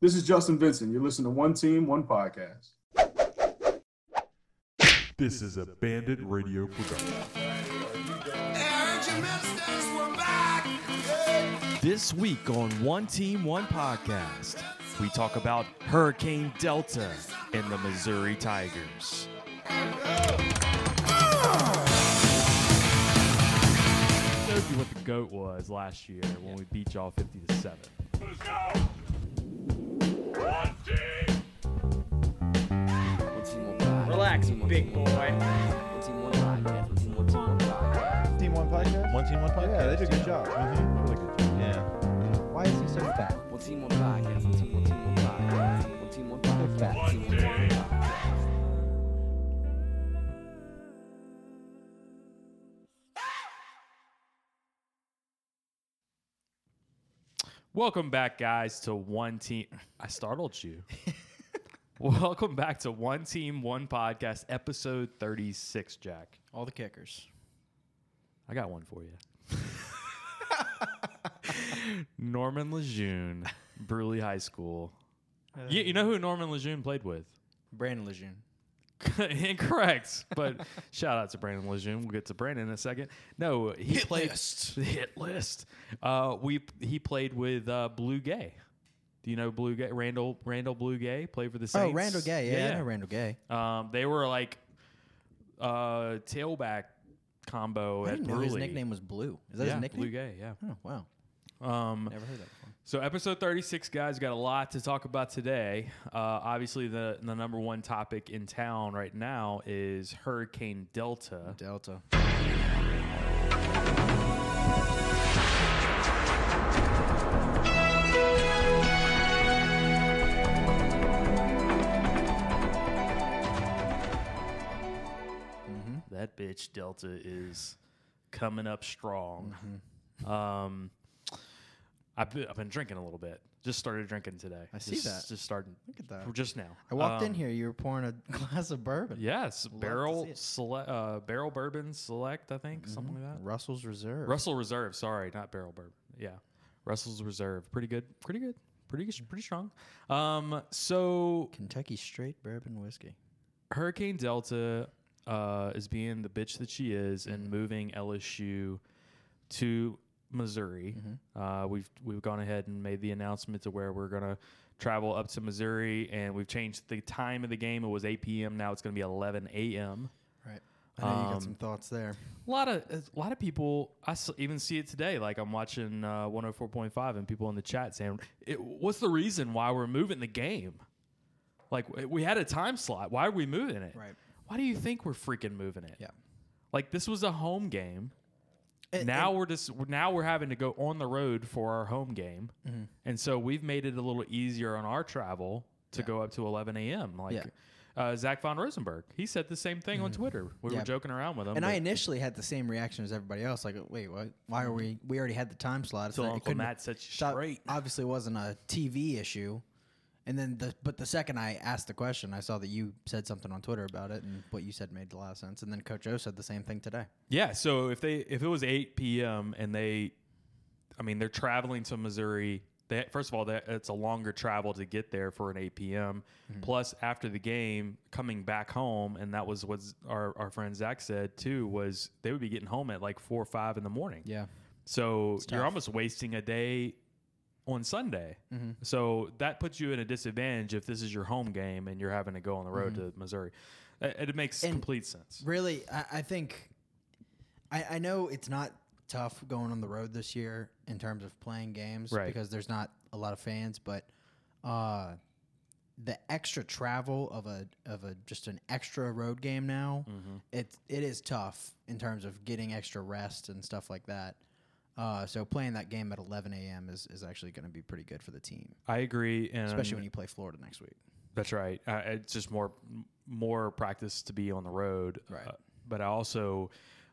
This is Justin Vincent. You're listening to One Team, One Podcast. This is a Bandit Radio production. This week on One Team, One Podcast, we talk about Hurricane Delta and the Missouri Tigers. showed you what the goat was last year when we beat y'all 50 to 7. Relax, big boy. Team One Podcast? One team, one podcast. Yeah, they did a good job. Mm-hmm. Really good job. Yeah. Why is he so fat? They're fat. Welcome back, guys, to One Team. I startled you. Welcome back to One Team, One Podcast, episode 36, Jack. All the kickers. I got one for you. Norman Lejeune, Brusly High School. Uh, you, you know who Norman Lejeune played with? Brandon Lejeune. Incorrect. But shout out to Brandon Lejeune. We'll get to Brandon in a second. No, he Hit played list. hit list. Uh, we he played with uh, Blue Gay. Do you know Blue Gay? Randall Randall Blue Gay played for the Saints. Oh, Saints. Randall Gay. Yeah, I know Randall Gay. Um, they were like uh, tailback combo I didn't know Brusly. his nickname was Blue. Is that yeah, his nickname? Blue Gay. Yeah. Oh, wow. Um, Never heard that before. so episode 36, guys, got a lot to talk about today. Uh, obviously, the the number one topic in town right now is Hurricane Delta. Delta. That bitch Delta is coming up strong. Um, I've been, I've been drinking a little bit. Just started drinking today. I see Just- that. Just started. Look at that. Just now. I walked in Um, here. You were pouring a glass of bourbon. Yes, to barrel select, uh, barrel bourbon select. I think something like that. Russell's Reserve. Russell Reserve. Sorry, not barrel bourbon. Yeah, Russell's Reserve. Pretty good. Pretty good. Pretty good. Pretty strong. Um, so Kentucky Straight Bourbon Whiskey. Hurricane Delta uh, is being the bitch that she is and moving LSU to Missouri. Uh, we've we've gone ahead and made the announcement to where we're gonna travel up to Missouri, and we've changed the time of the game. It was 8 p.m. Now it's gonna be 11 a.m. Right. I know you got Um, some thoughts there. A lot of a lot of people. I s- even see it today. Like I'm watching uh, 104.5, and people in the chat saying, it, "What's the reason why we're moving the game? Like we had a time slot. Why are we moving it? Right. Why do you think we're freaking moving it? Yeah. Like this was a home game. And- now we're just now we're having to go on the road for our home game, Mm-hmm. and so we've made it a little easier on our travel to go up to 11 a.m. Like. Yeah. Uh, Zach von Rosenberg, he said the same thing on Twitter. We Mm-hmm. Yeah. were joking around with him. And I initially had the same reaction as everybody else. Like, wait, what? Why are we? We already had the time slot. So it Uncle Matt set you straight. Obviously, it wasn't a TV issue. And then, the but the second I asked the question, I saw that you said something on Twitter about it, and what you said made a lot of sense. And then Coach O said the same thing today. Yeah, so if they if it was 8 p.m. and they, I mean, they're traveling to Missouri. They, first of all, that it's a longer travel to get there for an 8 p.m. Mm-hmm. Plus, after the game, coming back home, and that was what our our friend Zach said too. Was they would be getting home at like four or five in the morning. Yeah. So you're tough. almost wasting a day on Sunday. Mm-hmm. So that puts you in a disadvantage if this is your home game and you're having to go on the road to Missouri. It, it makes Mm-hmm. And- complete sense. Really, I, I think I, I know it's not tough going on the road this year in terms of playing games Right. because there's not a lot of fans, but uh, the extra travel of a of a just an extra road game now, it it is tough in terms of getting extra rest and stuff like that. Uh, so playing that game at 11 a.m. is, is actually going to be pretty good for the team, I agree, and especially when you play Florida next week. That's right. Uh, it's just more more practice to be on the road. Right. Uh, but I also,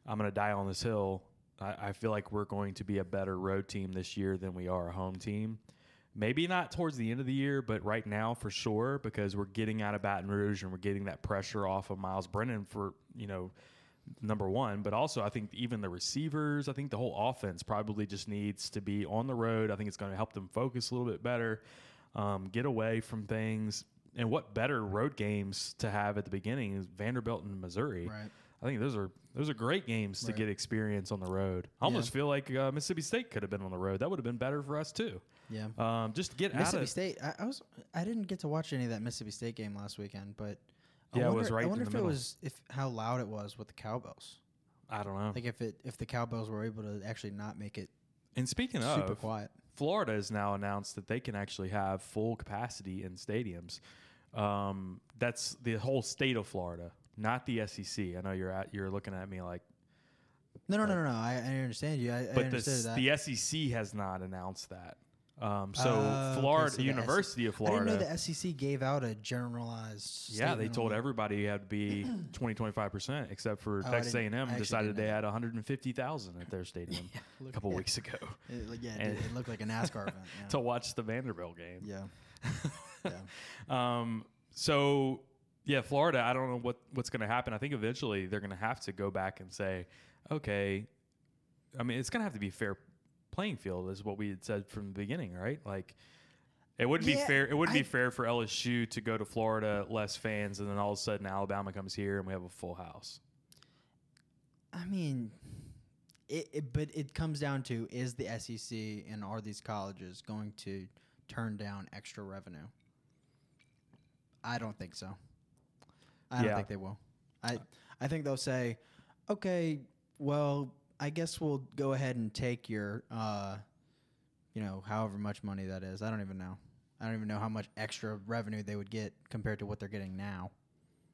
I'm going to die on this hill. I, I feel like we're going to be a better road team this year than we are a home team. Maybe not towards the end of the year, but right now for sure because we're getting out of Baton Rouge and we're getting that pressure off of Myles Brennan for you know number one. But also, I think even the receivers, I think the whole offense probably just needs to be on the road. I think it's going to help them focus a little bit better. um, get away from things. And what better road games to have at the beginning is Vanderbilt and Missouri. Right. I think those are those are great games to Right. get experience on the road. I almost feel like uh, Mississippi State could have been on the road. That would have been better for us too. Yeah. Um, just to get out Mississippi of State. I, I was. I didn't get to watch any of that Mississippi State game last weekend, but I Yeah, it wonder, was right I in wonder the if middle. it was if how loud it was with the cowbells. I don't know. Like if it if the cowbells were able to actually not make it And speaking super of, quiet. Florida has now announced that they can actually have full capacity in stadiums. Um, that's the whole state of Florida, not the SEC. I know you're at you're looking at me like, No, no, no, no, no. I, I understand you. I, I but the, that. the SEC has not announced that. Um, so okay, Florida, so the University of Florida. I didn't know the SEC gave out a generalized. yeah, they told everybody you had to be 20, 25 percent, except for Oh, Texas A&M decided they had 150,000 at their stadium a look- couple yeah. weeks ago It, yeah, it, And- it looked like a NASCAR event. Yeah. to watch the Vanderbilt game. yeah. yeah. Um, so yeah, Florida. I don't know what what's going to happen. I think eventually they're going to have to go back and say, okay. I mean, it's going to have to be fair playing field, is what we had said from the beginning, right? Like, it wouldn't be fair. It wouldn't I- be fair for LSU to go to Florida, less fans, and then all of a sudden Alabama comes here and we have a full house. I mean, it, it, but it comes down to is the SEC and are these colleges going to turn down extra revenue? I don't think so. I don't Yeah. think they will. I I think they'll say, okay, well, I guess we'll go ahead and take your, uh, you know, however much money that is. I don't even know. I don't even know how much extra revenue they would get compared to what they're getting now.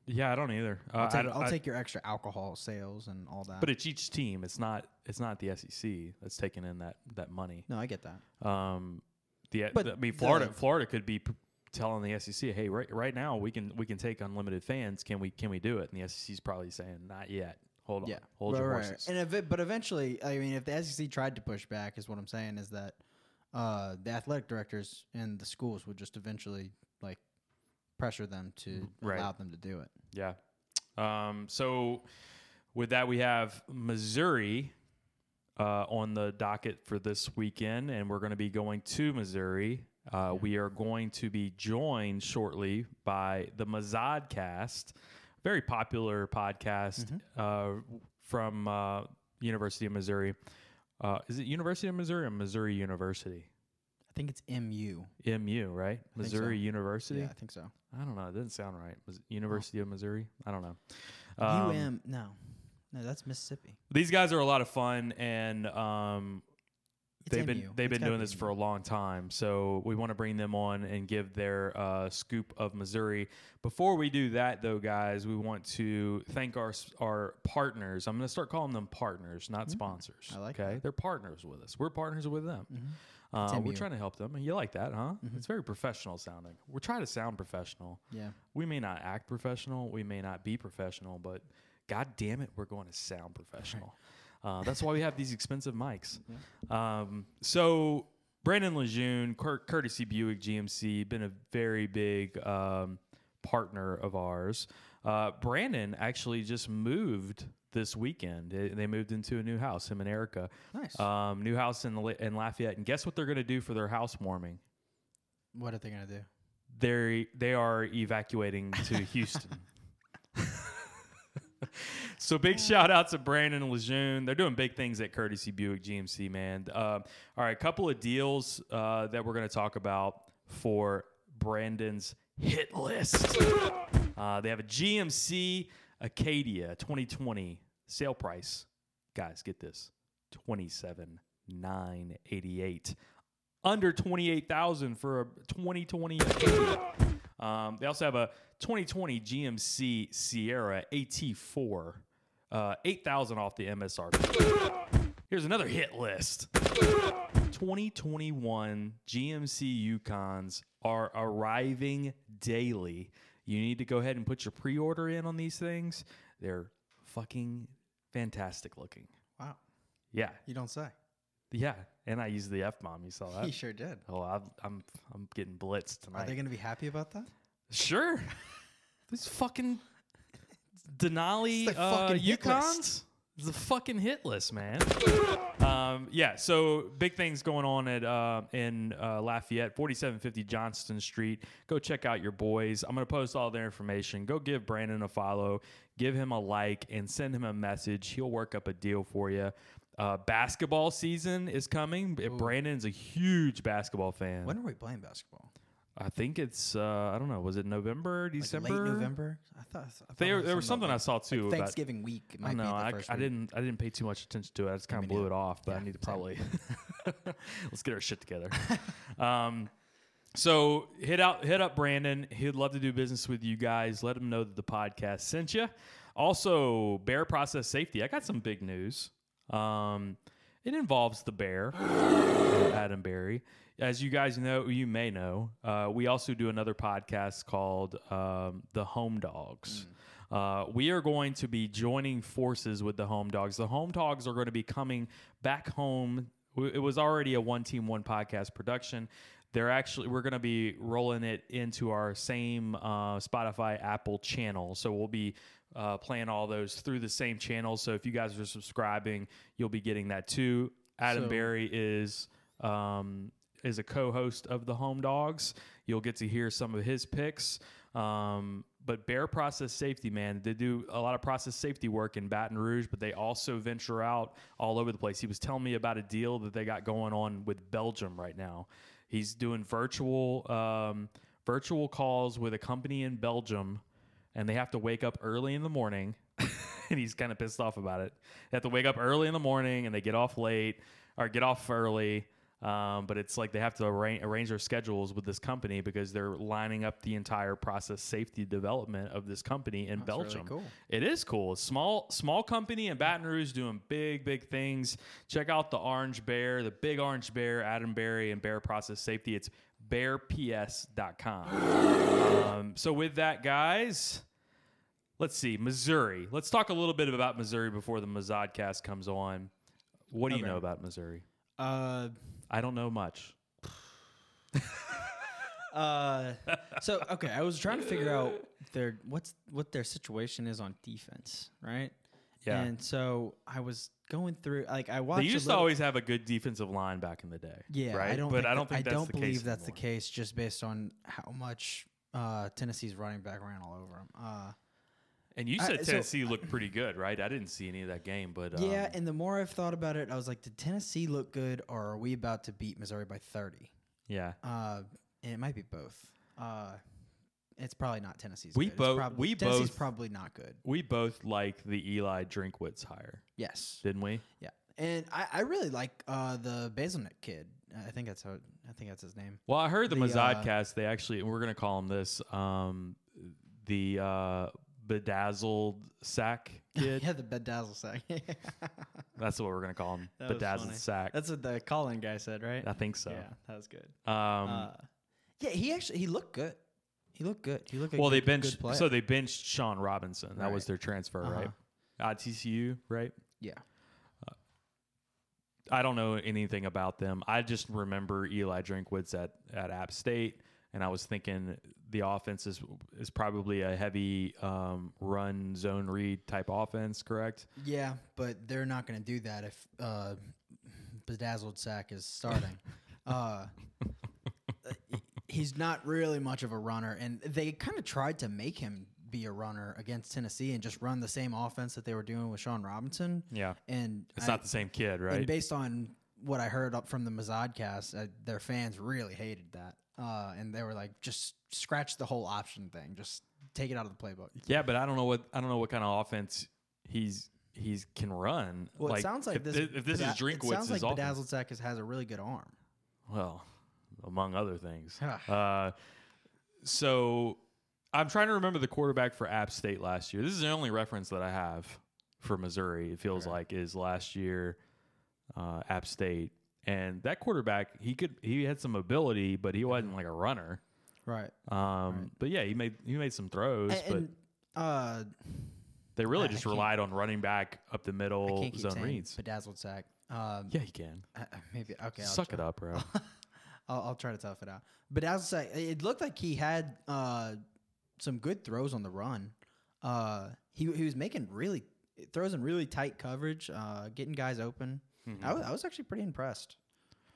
Yeah, I don't either. Uh, I'll, take, I'll I- take your extra alcohol sales and all that. but it's each team. It's not. It's not the SEC that's taking in that that money. no, I get that. Um, the, But the- I mean, Florida, the- Florida could be p- telling the SEC, "Hey, right, right now we can we can take unlimited fans. Can we can we do it?" And the SEC's probably saying, "Not yet. Hold on. Yeah, Hold right, your right. horses." And if it, but eventually, I mean, if the SEC tried to push back, is what I'm saying is that uh, the athletic directors and the schools would just eventually like pressure them to Right. allow them to do it. Yeah. Um, so with that, we have Missouri uh, on the docket for this weekend, and we're going to be going to Missouri. Uh, We are going to be joined shortly by the Mazadcast, very popular podcast uh, from uh, University of Missouri. Uh, is it University of Missouri or Missouri University? I think it's MU. MU, right? so. Missouri University. Yeah, I think so. I don't know. It doesn't sound right. Was it University of Missouri? I don't know. Um, UM. No, no, that's Mississippi. These guys are a lot of fun, and um, It's they've been MU. they've It's been doing this for a long time. So we want to bring them on and give their uh, scoop of Missouri. Before we do that, though, guys, we want to thank our our partners. I'm going to start calling them partners, not sponsors. Mm. I like okay, that. Mm-hmm. they're partners with us. We're partners with them. Uh, we're trying to help them, and you like that, huh? Mm-hmm. It's very professional sounding. We're trying to sound professional. Yeah. We may not act professional, we may not be professional, but god damn it, we're going to sound professional. Uh, that's why we have these expensive mics. Um, so Brandon Lejeune, Cur- courtesy Buick GMC, been a very big um, partner of ours. Uh, Brandon actually just moved this weekend. They, they moved into a new house, him and Erica. Nice. Um, new house in, La- in Lafayette. And guess what they're going to do for their housewarming? what are they gonna do? They're, they are evacuating to Houston. so big shout out to Brandon and Lejeune. They're doing big things at Courtesy Buick GMC, man. Uh, all right, a couple of deals uh, that we're going to talk about for Brandon's hit list. Uh, they have a GMC Acadia 2020 sale price. Guys, get this: twenty-seven nine eighty-eight, under twenty-eight thousand for a 2020 Acadia. Um, they also have a 2020 GMC Sierra AT4, uh, 8,000 off the MSRP. Here's another hit list. 2021 GMC Yukons are arriving daily. You need to go ahead and put your pre-order in on these things. They're fucking fantastic looking. Wow. Yeah, You don't say. Yeah. And I used the F bomb. You saw that? He sure did. Oh, I'm I'm I'm getting blitzed tonight. Are they gonna be happy about that? Sure. These fucking Denali It's the uh, fucking Yukons. It's a fucking hit list, man. um, yeah, so big things going on at uh, in uh, Lafayette, 4750 Johnston Street. Go check out your boys. I'm gonna post all their information. Go give Brandon a follow, give him a like, and send him a message. He'll work up a deal for you. Uh, basketball season is coming. Brandon's a huge basketball fan. When are we playing basketball? I think it's uh, I don't know. Was it November, Like December? late November? I thought. I thought There, it there was something I saw too like about Thanksgiving week. It I know. be the I, first I week. didn't. I didn't pay too much attention to it. I just kind of blew it off. But I need to probably let's get our shit together. um, so hit out, hit up Brandon. He'd love to do business with you guys. Let him know that the podcast sent you. Also, bear process safety. I got some big news. Um, it involves the bear, Adam Barry. As you guys know, you may know, uh, we also do another podcast called um, The Home Dogs. Uh, we are going to be joining forces with the Home Dogs. The Home Dogs are going to be coming back home. It was already a one team, one podcast production. They're actually we're going to be rolling it into our same uh, Spotify, Apple channel. So we'll be uh, playing all those through the same channel. So if you guys are subscribing, you'll be getting that too. Adam So- Barry is um, is a co-host of the Home Dogs. You'll get to hear some of his picks. Um, but Bear Process Safety, man, they do a lot of process safety work in Baton Rouge, but they also venture out all over the place. He was telling me about a deal that they got going on with Belgium right now. He's doing virtual um, virtual calls with a company in Belgium, and they have to wake up early in the morning. and he's kind of pissed off about it. They have to wake up early in the morning, and they get off late or get off early. Um, but it's like they have to arrange, arrange their schedules with this company because they're lining up the entire process safety development of this company in That's really Belgium. cool. It is cool. Small small company in Baton Rouge doing big big things. Check out the Orange Bear, the Big Orange Bear, Adam Berry, and Bear Process Safety. It's bearps.com. Um, so with that, guys, let's see Missouri. Let's talk a little bit about Missouri before the Mazodcast comes on. What do you know about Missouri? Uh, I don't know much. uh, so okay, I was trying to figure out their what's what their situation is on defense, right? Yeah. And so I was going through, like, I watched. They used to always have a good defensive line back in the day. Yeah, right. I don't. but think I don't that- think I don't believe that's the case, just based on how much uh, Tennessee's running back ran all over them. Uh, And you I- said so- Tennessee looked pretty good, right? I didn't see any of that game, but um, yeah, and the more I've thought about it, I was like, did Tennessee look good, or are we about to beat Missouri by thirty? yeah. Uh, and it might be both. Uh, it's probably not Tennessee's. We. Both- prob- we Tennessee's both- probably not good. We both like the Eli Drinkwitz hire, Yes. didn't we? Yeah, and I, I really like uh, the Basilnik kid. I think that's how. I think that's his name. Well, I heard the, The, uh, Mazodcast. They actually, we're gonna call him this, um, the uh, bedazzled sack kid. yeah, the bedazzled sack. That's what we're gonna call him, That bedazzled sack. that's what the call-in guy said, right? I think so. Yeah, that was good. Um, uh, yeah, he actually he looked good. He looked good. He looked. Well, they benched. So they benched Shawn Robinson. That was their transfer, right? Uh-huh. Uh, TCU, right? yeah. I don't know anything about them. I just remember Eli Drinkwitz at, at App State, and I was thinking the offense is is probably a heavy um, run zone read type offense, correct? Yeah, but they're not going to do that if uh, bedazzled sack is starting. uh, he's not really much of a runner, and they kind of tried to make him be a runner against Tennessee and just run the same offense that they were doing with Shawn Robinson. Yeah, And it's I- not the same kid, right? And based on what I heard up from the Mazodcast, uh, their fans really hated that, uh, and they were like, "Just scratch the whole option thing. Just take it out of the playbook." yeah, but I don't know what I don't know what kind of offense he's he's can run. Well, it sounds like if this. thi- if this beda- is Drinkwitz's it sounds like offense, bedazzled sack has, has a really good arm. Well, among other things. uh, so I'm trying to remember the quarterback for App State last year. This is the only reference that I have for Missouri. It feels like is last year uh, App State, and that quarterback he could he had some ability, but he wasn't like a runner. Right. Um, But yeah, he made he made some throws, And, but uh, they really I- just I relied on running back up the I middle can't keep zone saying reads. bedazzled sack. Um, Yeah, he can. uh, uh, maybe okay. I'll Suck try. it up, bro. I'll, I'll try to tough it out. Bedazzled sack. It looked like he had uh, some good throws on the run. Uh, he he was making really throws in really tight coverage, uh, getting guys open. Mm-hmm. I was, I was actually pretty impressed.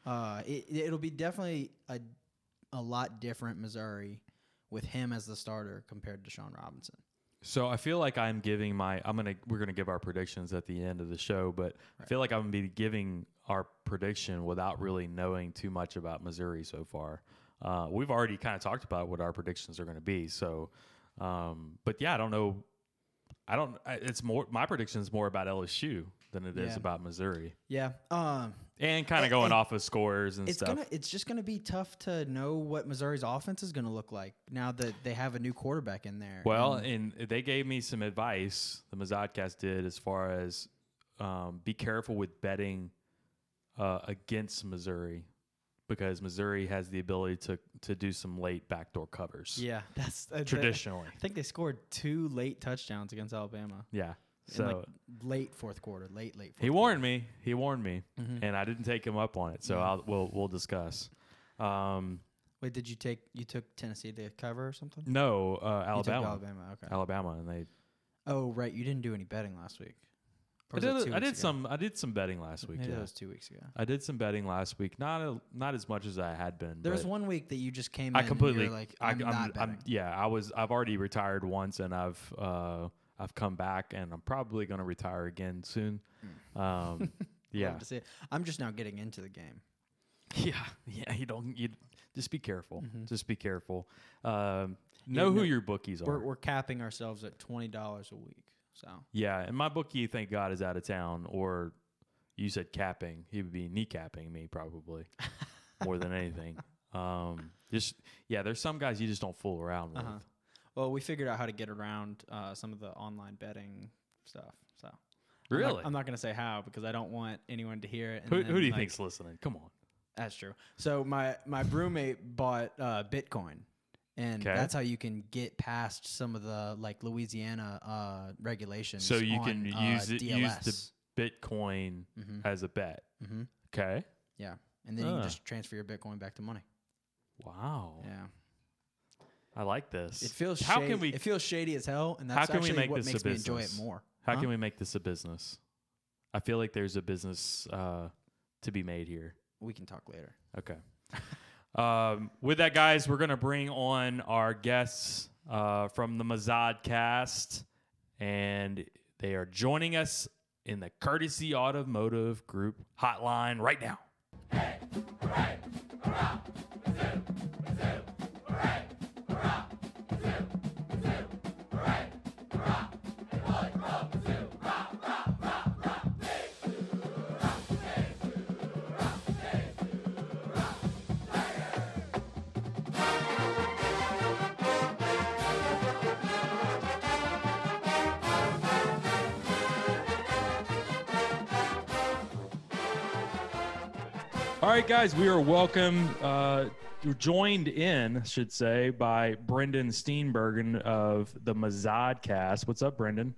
Uh, it, it'll be definitely a a lot different Missouri with him as the starter compared to Shawn Robinson. So I feel like I'm giving my I'm gonna we're gonna give our predictions at the end of the show, but I feel like I'm gonna be giving our prediction without really knowing too much about Missouri so far. Uh, we've already kind of talked about what our predictions are going to be. So, um, but yeah, I don't know. I don't. It's more my prediction is more about LSU than it is Yeah. about Missouri, Yeah. Um, and kind of going off of scores and it's stuff. gonna it's just gonna be tough to know what Missouri's offense is gonna look like now that they have a new quarterback in there. Well, And- and they gave me some advice. The Mazodcast did as far as um, be careful with betting uh, against Missouri because Missouri has the ability to to do some late backdoor covers. yeah, that's uh, traditionally. I think they scored two late touchdowns against Alabama. Yeah. In So like late fourth quarter, late late. Fourth he warned me. He warned me, Mhm. and I didn't take him up on it. So I'll, we'll we'll discuss. Um, Wait, did you take you took Tennessee to cover or something? no, uh, Alabama, Alabama. Okay. Alabama, and they. Oh right, you didn't do any betting last week. I did. I did some. I did some betting last week. Maybe yeah. that was two weeks ago. I did some betting last week. Not a, not as much as I had been. There was one week that you just came. I in completely And you were like, I, I'm, not betting. yeah. I was. I've already retired once, and I've uh, I've come back, and I'm probably going to retire again soon. Hmm. Um, yeah. I'm just now getting into the game. yeah, yeah. You don't. You just be careful. Mhm. Just be careful. Um, Yeah, know who no, your bookies are. We're, we're capping ourselves at twenty dollars a week. So yeah, and my bookie, thank God, is out of town. Or you said capping. He would be kneecapping me probably more than anything. Um, just yeah. There's some guys you just don't fool around with. Uh-huh. Well, we figured out how to get around uh, some of the online betting stuff. So I'm not- Really? I'm not, going to say how because I don't want anyone to hear it. and who, then, who do you like- think's listening? Come on. That's true. So my my roommate bought uh, Bitcoin, and 'Kay. that's how you can get past some of the like Louisiana uh, regulations. So you on, can uh, use it, use DLS. the Bitcoin Mhm. as a bet. Mhm. Okay. Yeah, and then you can just transfer your Bitcoin back to money. Wow. Yeah, I like this. it feels How shady. can we? It feels shady as hell, and that's How that's can we actually make what this a makes me enjoy it more. how Huh? can we make this a business? I feel like there's a business uh, to be made here. We can talk later. Okay. um, with that, guys, we're gonna bring on our guests uh, from the Mazad Cast, and they are joining us in the Courtesy Automotive Group hotline right now. All right, guys, we are welcome. Uh, we're joined in, I should say, by Brendan Steenbergen of the Mazad Cast. What's up, Brendan?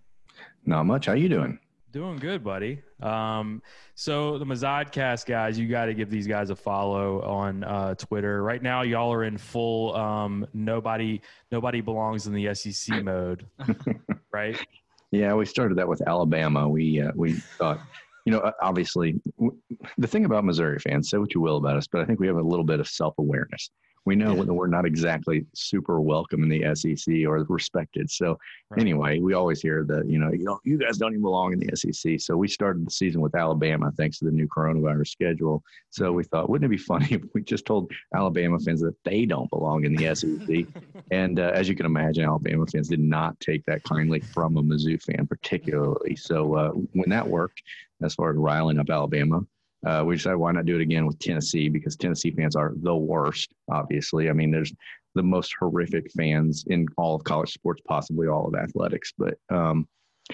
Not much. How you doing? Doing good, buddy. Um, so the Mazad Cast guys, you got to give these guys a follow on uh, Twitter. Right now, y'all are in full um, nobody nobody belongs in the SEC mode, right? Yeah, we started that with Alabama. We uh, we thought, you know, obviously, the thing about Missouri fans, say what you will about us, but I think we have a little bit of self awareness. We know Yeah. that we're not exactly super welcome in the SEC or respected. So Right. anyway, we always hear that you know, you know, you guys don't even belong in the SEC. So we started the season with Alabama thanks to the new coronavirus schedule. So we thought, wouldn't it be funny if we just told Alabama fans that they don't belong in the SEC? And uh, as you can imagine, Alabama fans did not take that kindly from a Mizzou fan, particularly. So uh, when that worked, as far as riling up Alabama, uh, we decided why not do it again with Tennessee because Tennessee fans are the worst. Obviously, I mean, there's the most horrific fans in all of college sports, possibly all of athletics. But um,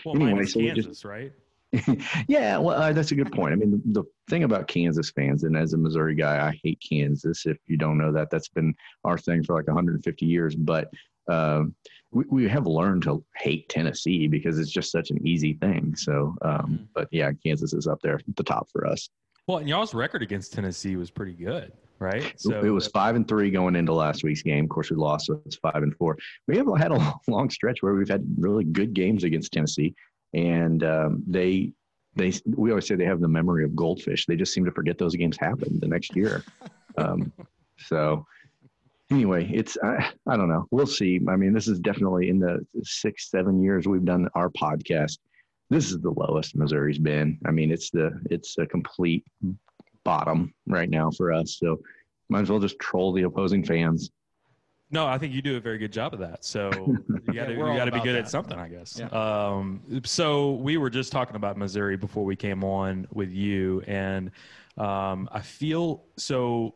Well, Anyway, so Kansas, just- right? yeah, well, uh, that's a good point. I mean, the, the thing about Kansas fans, and as a Missouri guy, I hate Kansas. If you don't know that, that's been our thing for like 150 years. But um, we, we have learned to hate Tennessee because it's just such an easy thing. So, um, Mhm. but yeah, Kansas is up there at the top for us. Well, and y'all's record against Tennessee was pretty good, right? So it was five and three going into last week's game. Of course, we lost, so it's five and four. We have had a long stretch where we've had really good games against Tennessee. and um, they they we always say they have the memory of goldfish. They just seem to forget those games happened the next year. um, so anyway, it's I, I don't know. We'll see. I mean, this is definitely in the six seven years we've done our podcast. This is the lowest Missouri's been. I mean, it's the it's a complete bottom right now for us. So might as well just troll the opposing fans. No, I think you do a very good job of that. So you got to you got to be about good at something, I guess. Yeah. Um, so we were just talking about Missouri before we came on with you, and um, I feel so.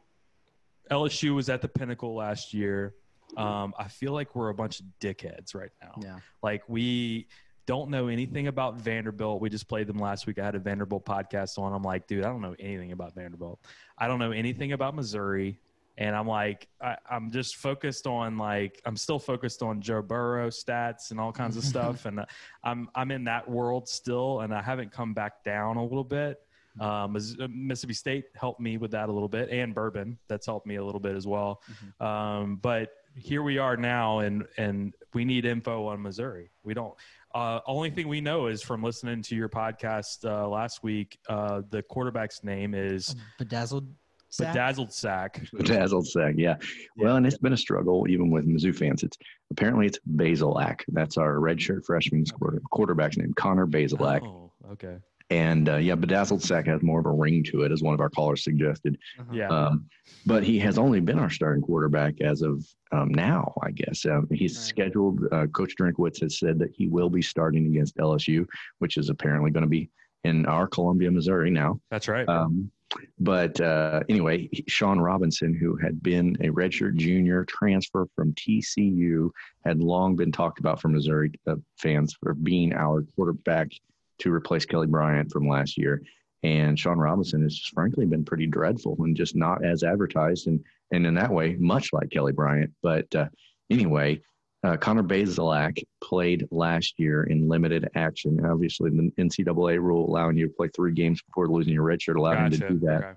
LSU was at the pinnacle last year. Um, I feel like we're a bunch of dickheads right now. Yeah. Like we don't know anything about Vanderbilt. We just played them last week. I had a Vanderbilt podcast on. I'm like, dude, I don't know anything about Vanderbilt. I don't know anything about Missouri. And I'm like, I, I'm just focused on like, I'm still focused on Joe Burrow stats and all kinds of stuff. And uh, I'm, I'm in that world still. And I haven't come back down a little bit. Um, uh, Mississippi State helped me with that a little bit, and Bourbon that's helped me a little bit as well. Um, but here we are now, and and we need info on Missouri. We don't. Uh, only thing we know is from listening to your podcast uh, last week. Uh, the quarterback's name is Bedazzled. sack? Bedazzled Sack. Dazzled sack, yeah. Well, and it's been a struggle even with Mizzou fans. It's apparently it's Bazelak. That's our redshirt freshman's quarter, quarterback's name, Connor Bazelak. Oh, okay. And uh, yeah, bedazzled sack has more of a ring to it, as one of our callers suggested. Yeah. Um, but he has only been our starting quarterback as of um, now, I guess. Um, he's Right. scheduled. Uh, Coach Drinkwitz has said that he will be starting against LSU, which is apparently going to be in our Columbia, Missouri now. that's right. Um, but uh, anyway, Shawn Robinson, who had been a redshirt junior transfer from TCU, had long been talked about from Missouri uh, fans for being our quarterback to replace Kelly Bryant from last year. And Shawn Robinson has just frankly been pretty dreadful and just not as advertised, and and in that way, much like Kelly Bryant. But uh, anyway, uh, Connor Bazelak played last year in limited action. Obviously, the NCAA rule allowing you to play three games before losing your red shirt allowed him to do that. Okay.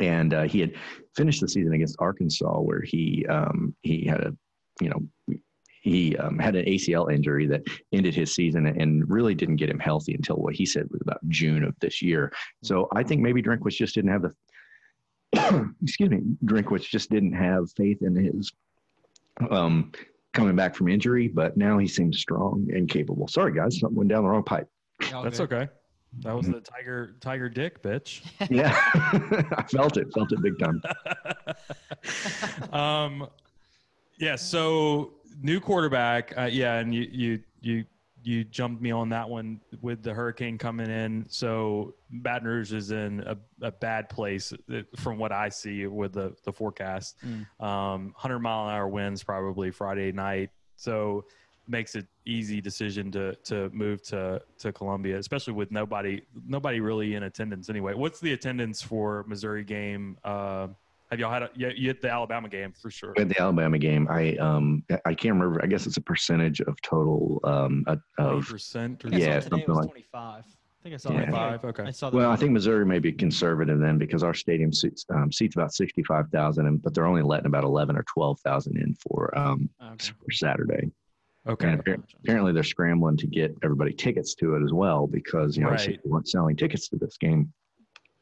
And uh, he had finished the season against Arkansas, where he um, he had a you know he um, had an ACL injury that ended his season and really didn't get him healthy until what he said was about June of this year. So I think maybe Drinkwitz just didn't have the excuse me, Drinkwitz just didn't have faith in his um, coming back from injury, but now he seems strong and capable. Sorry guys, something went down the wrong pipe. That's okay. That was the tiger tiger dick, bitch. Yeah, I felt it, felt it big time. um, yeah. So new quarterback. Uh, yeah, and you you you you jumped me on that one with the hurricane coming in. So Baton Rouge is in a, a bad place uh, from what I see with the the forecast. Mm. Um, hundred mile an hour winds probably Friday night. So makes it easy decision to to move to to Columbia, especially with nobody nobody really in attendance anyway. What's the attendance for Missouri game? Uh, have y'all had a, you, you hit the Alabama game for sure? At the Alabama game, I um I can't remember. I guess it's a percentage of total um uh, of. percent or I think I Yeah, today something was like- 25. I think I saw Yeah. that. today. five. Okay. I saw the Well, I think Missouri may be conservative then because our stadium seats um, seats about sixty five thousand, but they're only letting about eleven or twelve thousand in for um Okay. for Saturday. Okay. And apparently they're scrambling to get everybody tickets to it as well because you know Right. they weren't selling tickets to this game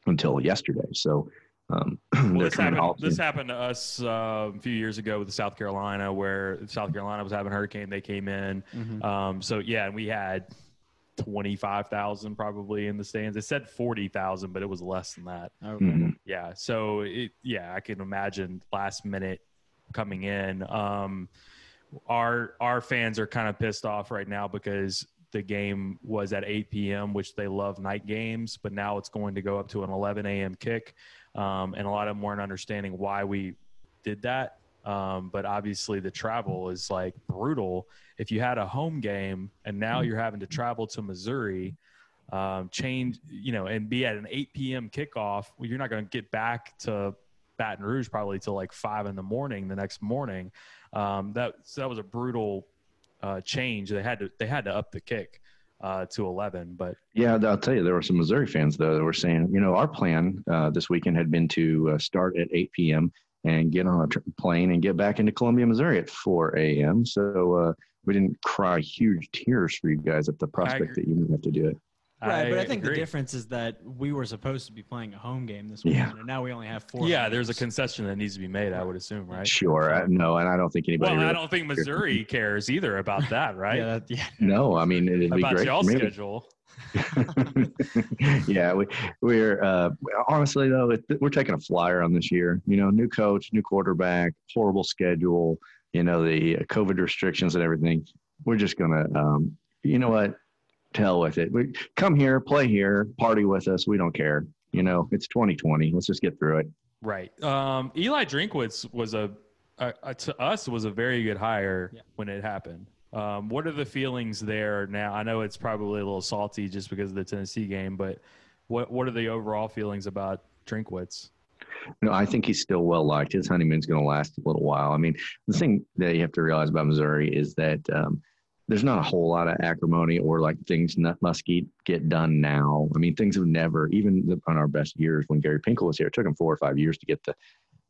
until yesterday. So um, Well, this happened. This happened to us uh, a few years ago with South Carolina, where South Carolina was having a hurricane. They came in. Mhm. Um, so yeah, and we had twenty five thousand probably in the stands. It said forty thousand, but it was less than that. Okay. Mhm. Yeah. So it, yeah, I can imagine last minute coming in. Um, our our fans are kind of pissed off right now because the game was at 8 p.m., which they love night games, but now it's going to go up to an 11 a.m. kick, um, and a lot of them weren't understanding why we did that. Um, but obviously, the travel is like brutal. If you had a home game and now you're having to travel to Missouri, um, change, you know, and be at an 8 p.m. kickoff, well, you're not going to get back to Baton Rouge probably till like five in the morning the next morning. Um, that so that was a brutal uh, change. They had to they had to up the kick uh, to 11, but Yeah, I'll tell you, there were some Missouri fans though that were saying, you know, our plan uh, this weekend had been to uh, start at 8 p.m. and get on a tr- plane and get back into Columbia, Missouri at 4 a.m. So uh, we didn't cry huge tears for you guys at the prospect that you didn't have to do it. Right, but I think agree. the difference is that we were supposed to be playing a home game this Yeah. and now we only have four. Yeah, home there's a concession that needs to be made. I would assume, right? Sure, I, no, and I don't think anybody. Well, I don't think Missouri cares either about that, right? Yeah, that, yeah. No, I mean it'd be about great. y'all's for me. schedule. yeah, we we're uh, honestly though it, we're taking a flyer on this year. You know, new coach, new quarterback, horrible schedule. You know the uh, COVID restrictions and everything. We're just gonna, um, you know what? Tell with it. We come here, play here, party with us. We don't care. You know, it's 2020. Let's just get through it. Right. Um, Eli Drinkwitz was a, uh, uh, to us was a very good hire Yeah. when it happened. Um, what are the feelings there now? I know it's probably a little salty just because of the Tennessee game, but what what are the overall feelings about Drinkwitz? No, I think he's still well liked. His honeymoon's going to last a little while. I mean, the thing that you have to realize about Missouri is that um, there's not a whole lot of acrimony or like things not, must get, get done now. I mean, things have never, even the, on our best years when Gary Pinkel was here, it took him four or five years to get the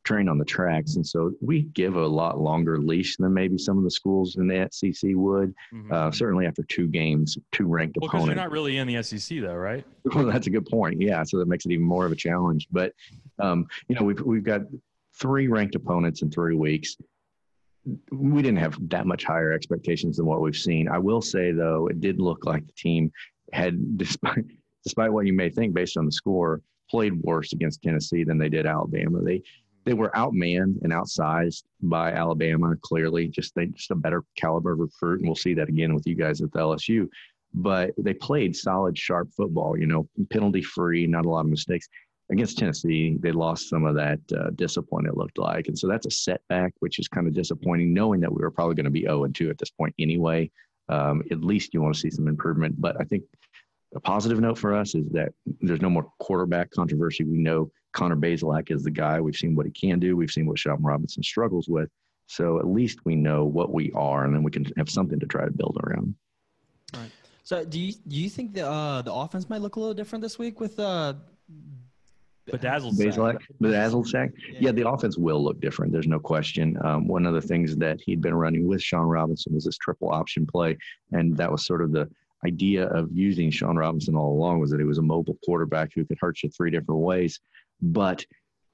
train on the tracks. And so we give a lot longer leash than maybe some of the schools in the SEC would. Mhm. Uh, certainly after two games, two ranked well, because you're not really in the SEC though, right? Well, that's a good point. Yeah, so that makes it even more of a challenge. But um, you know, we've we've got three ranked opponents in three weeks. We didn't have that much higher expectations than what we've seen. I will say though, it did look like the team had, despite despite what you may think based on the score, played worse against Tennessee than they did Alabama. They they were outmanned and outsized by Alabama. Clearly, just they just a better caliber recruit, and we'll see that again with you guys at the LSU but they played solid, sharp football, you know, penalty free, not a lot of mistakes. Against Tennessee, they lost some of that uh, discipline, it looked like. And so that's a setback, which is kind of disappointing, knowing that we were probably going to be 0 and 2 at this point anyway. Um, at least you want to see some improvement. But I think a positive note for us is that there's no more quarterback controversy. We know Connor Bazelak is the guy. We've seen what he can do, we've seen what Shelton Robinson struggles with. So at least we know what we are, and then we can have something to try to build around. All right. So do you do you think the uh, the offense might look a little different this week with uh, Bedazzled sack. Bazelak, bedazzled sack. Yeah. Yeah, the offense will look different. There's no question. Um, one of the things that he'd been running with Shawn Robinson was this triple option play, and that was sort of the idea of using Shawn Robinson all along was that he was a mobile quarterback who could hurt you three different ways. But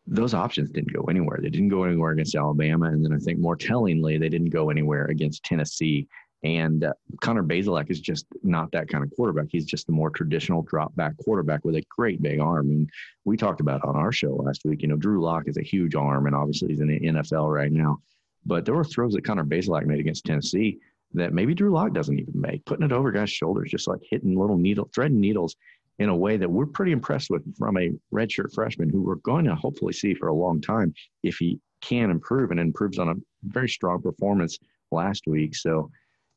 those options didn't go anywhere. They didn't go anywhere against Alabama, and then I think more tellingly, they didn't go anywhere against Tennessee. And uh, Connor Bazelak is just not that kind of quarterback. He's just a more traditional drop back quarterback with a great big arm. And we talked about on our show last week, you know, Drew Lock is a huge arm, and obviously he's in the NFL right now. But there were throws that Connor Bazelak made against Tennessee that maybe Drew Lock doesn't even make, putting it over guys' shoulders, just like hitting little needle, threading needles in a way that we're pretty impressed with from a redshirt freshman who we're going to hopefully see for a long time if he can improve and improves on a very strong performance last week. So,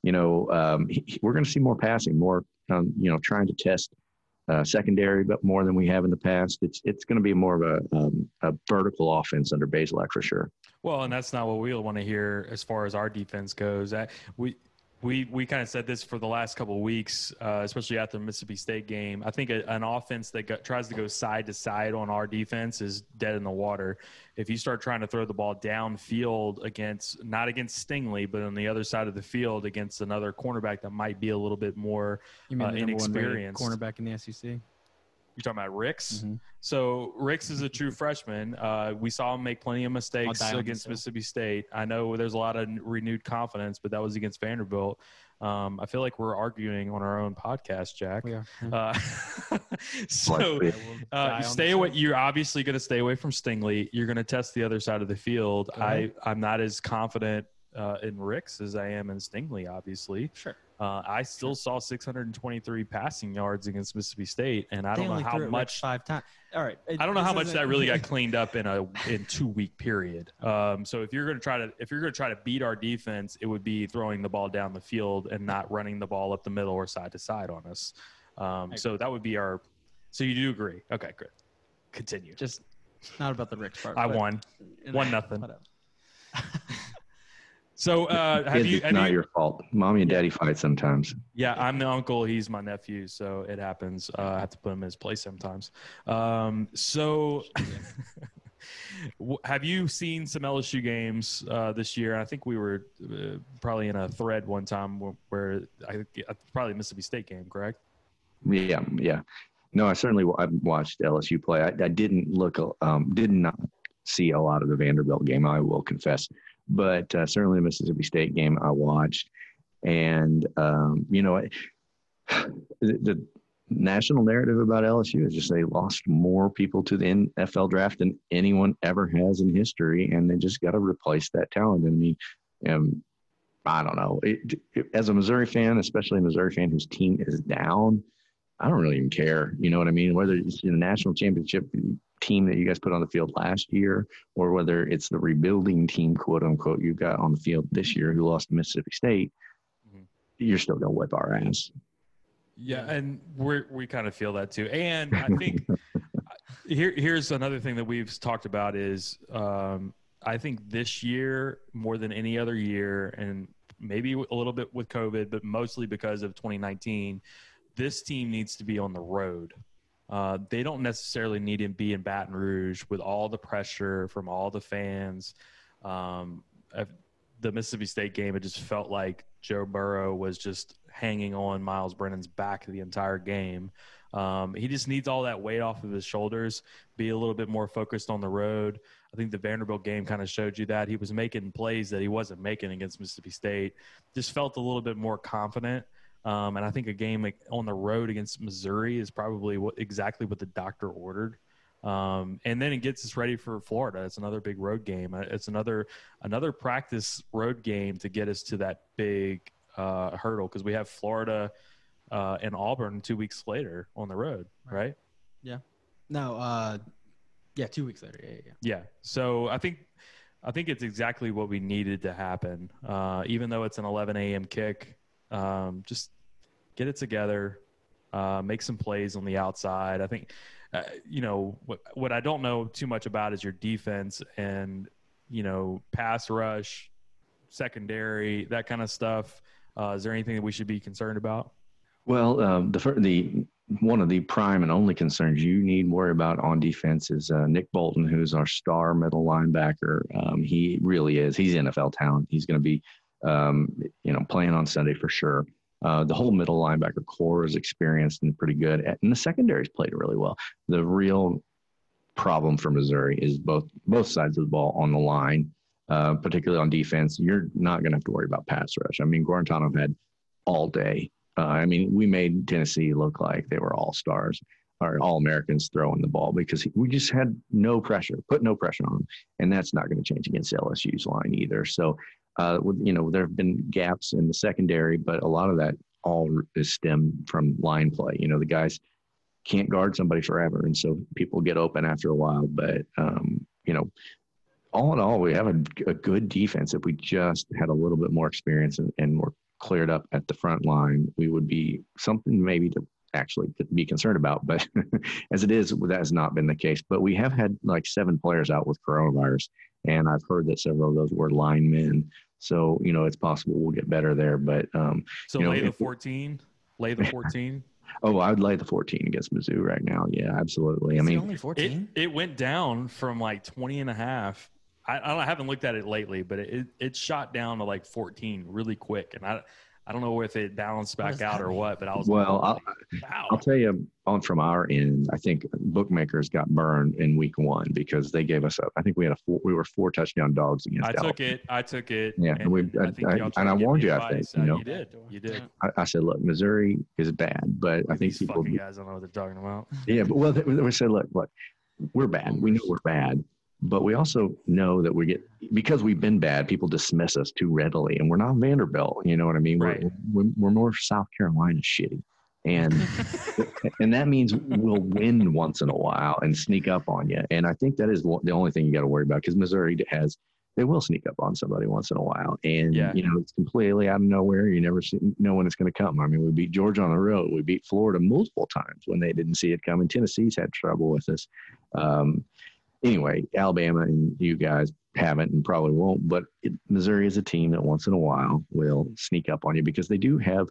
you know, um, he- we're going to see more passing, more, um, you know, trying to test uh, secondary, but more than we have in the past. It's it's going to be more of a, um, a vertical offense under Bazelak for sure. Well, and that's not what we want to hear as far as our defense goes. I, we we we kind of said this for the last couple of weeks, uh, especially after the Mississippi State game. I think a, an offense that go, tries to go side to side on our defense is dead in the water. If you start trying to throw the ball downfield against not against Stingley, but on the other side of the field against another cornerback that might be a little bit more you mean Uh, the number one rated inexperienced. cornerback in the SEC? You're talking about Ricks. Mhm. So Ricks is a true freshman. Uh, we saw him make plenty of mistakes against this. Mississippi State. I know there's a lot of renewed confidence, but that was against Vanderbilt. Um, I feel like we're arguing on our own podcast, Jack. We are. Uh, so uh, stay this away. You're obviously going to stay away from Stingley. You're going to test the other side of the field. Go I ahead. I'm not as confident uh, in Ricks as I am in Stingley. Obviously, Sure. uh, I still saw 623 passing yards against Mississippi State, and I They don't know how it much five times. All right. I don't know how much that really got cleaned up in a in two week period. Um, so if you're going to try to if you're going to try to beat our defense, it would be throwing the ball down the field and not running the ball up the middle or side to side on us. Um, so that would be our. So you do agree? Okay, good. Continue. just not about the Ricks part. I won. One nothing. Whatever. So uh, have you? it's Have not you your fault. Mommy and daddy fight sometimes. Yeah, I'm the uncle. He's my nephew, so it happens. Uh, I have to put him in his place sometimes. Um, so, Have you seen some LSU games uh, this year? I think we were uh, probably in a thread one time where, where I probably Mississippi State game, correct? Yeah, yeah. No, I certainly I've watched LSU play. I, I didn't look, um, did not see a lot of the Vanderbilt game. I will confess, but uh, certainly the Mississippi State game I watched, and um, you know, the, the national narrative about LSU is just they lost more people to the NFL draft than anyone ever has in history, and they just got to replace that talent. I mean, um, I don't know. It, it- as a Missouri fan, especially a Missouri fan whose team is down, I don't really even care. You know what I mean? Whether it's the national championship team that you guys put on the field last year, or whether it's the rebuilding team, quote unquote, you got on the field this year who lost to Mississippi State, Mhm. you're still gonna whip our ass. Yeah, and we we kind of feel that too. And I think here here's another thing that we've talked about is um, I think this year more than any other year, and maybe a little bit with COVID, but mostly because of 2019, this team needs to be on the road. Uh, they don't necessarily need to be in Baton Rouge with all the pressure from all the fans. Um, the Mississippi State game, it just felt like Joe Burrow was just hanging on Myles Brennan's back the entire game. Um, he just needs all that weight off of his shoulders, be a little bit more focused on the road. I think the Vanderbilt game kind of showed you that he was making plays that he wasn't making against Mississippi State. Just felt a little bit more confident. Um, and I think a game on the road against Missouri is probably what exactly what the doctor ordered. Um, and then it gets us ready for Florida. It's another big road game. Uh, It's another another practice road game to get us to that big uh, hurdle because we have Florida uh, and Auburn two weeks later on the road, right? Yeah. No, uh, yeah, two weeks later. Yeah, yeah, yeah. Yeah. So I think I think it's exactly what we needed to happen. Uh, even though it's an 11 a.m. kick, um, just get it together, uh, make some plays on the outside. I think, uh, you know, what what I don't know too much about is your defense and you know pass rush, secondary, that kind of stuff. Uh, is there anything that we should be concerned about? Well, um, the the one of the prime and only concerns you need worry about on defense is uh, Nick Bolton, who's our star middle linebacker. Um, he really is. He's NFL talent. He's going to be, um, you know, playing on Sunday for sure. Uh, the whole middle linebacker core is experienced and pretty good, and the secondary's played really well. The real problem for Missouri is both both sides of the ball on the line, uh, particularly on defense. You're not going to have to worry about pass rush. I mean, Guarantano had all day uh, I mean, we made Tennessee look like they were all stars or all Americans throwing the ball because we just had no pressure, put no pressure on them, and that's not going to change against LSU's line either. So, uh, you know, there have been gaps in the secondary, but a lot of that all is stemmed from line play. You know, the guys can't guard somebody forever, and so people get open after a while. But um, you know, all in all, we have a, a good defense. If we just had a little bit more experience and, and were cleared up at the front line, we would be something maybe to actually be concerned about. But as it is, that has not been the case. But we have had like seven players out with coronavirus, and I've heard that several of those were linemen. So you know, it's possible we'll get better there. But um, So You know, lay the 14, lay the 14. oh, I would lay the 14 against Mizzou right now. Yeah, absolutely. I Is it mean, only 14. it went down from like 20 and a half. I, I haven't looked at it lately, but it, it shot down to like 14 really quick. And I, I don't know if it balanced back out or what, but I was well, I'll, like, wow. I'll tell you on from our end, I think bookmakers got burned in week one because they gave us a. I think we had a four, we were four touchdown dogs against. I Alabama. took it. I took it. Yeah, and we- I- think I- and I warned me you, I think, you know. you did. You did. I, I said, look, Missouri is bad, but I think These people. fucking guys don't know what they're talking about. Yeah, but well, they, we said, look, look, we're bad. We know we're bad, but we also know that we get because we've been bad. People dismiss us too readily, and we're not Vanderbilt. You know what I mean? Right. We're, we're we're more South Carolina shitty, and and that means we'll win once in a while and sneak up on you. And I think that is the only thing you got to worry about because Missouri has. They will sneak up on somebody once in a while, and Yeah. you know it's completely out of nowhere. You never see, know when it's going to come. I mean, we beat Georgia on the road. We beat Florida multiple times when they didn't see it coming. Tennessee's had trouble with us. Um, anyway, Alabama and you guys haven't and probably won't, but it, Missouri is a team that once in a while will sneak up on you because they do have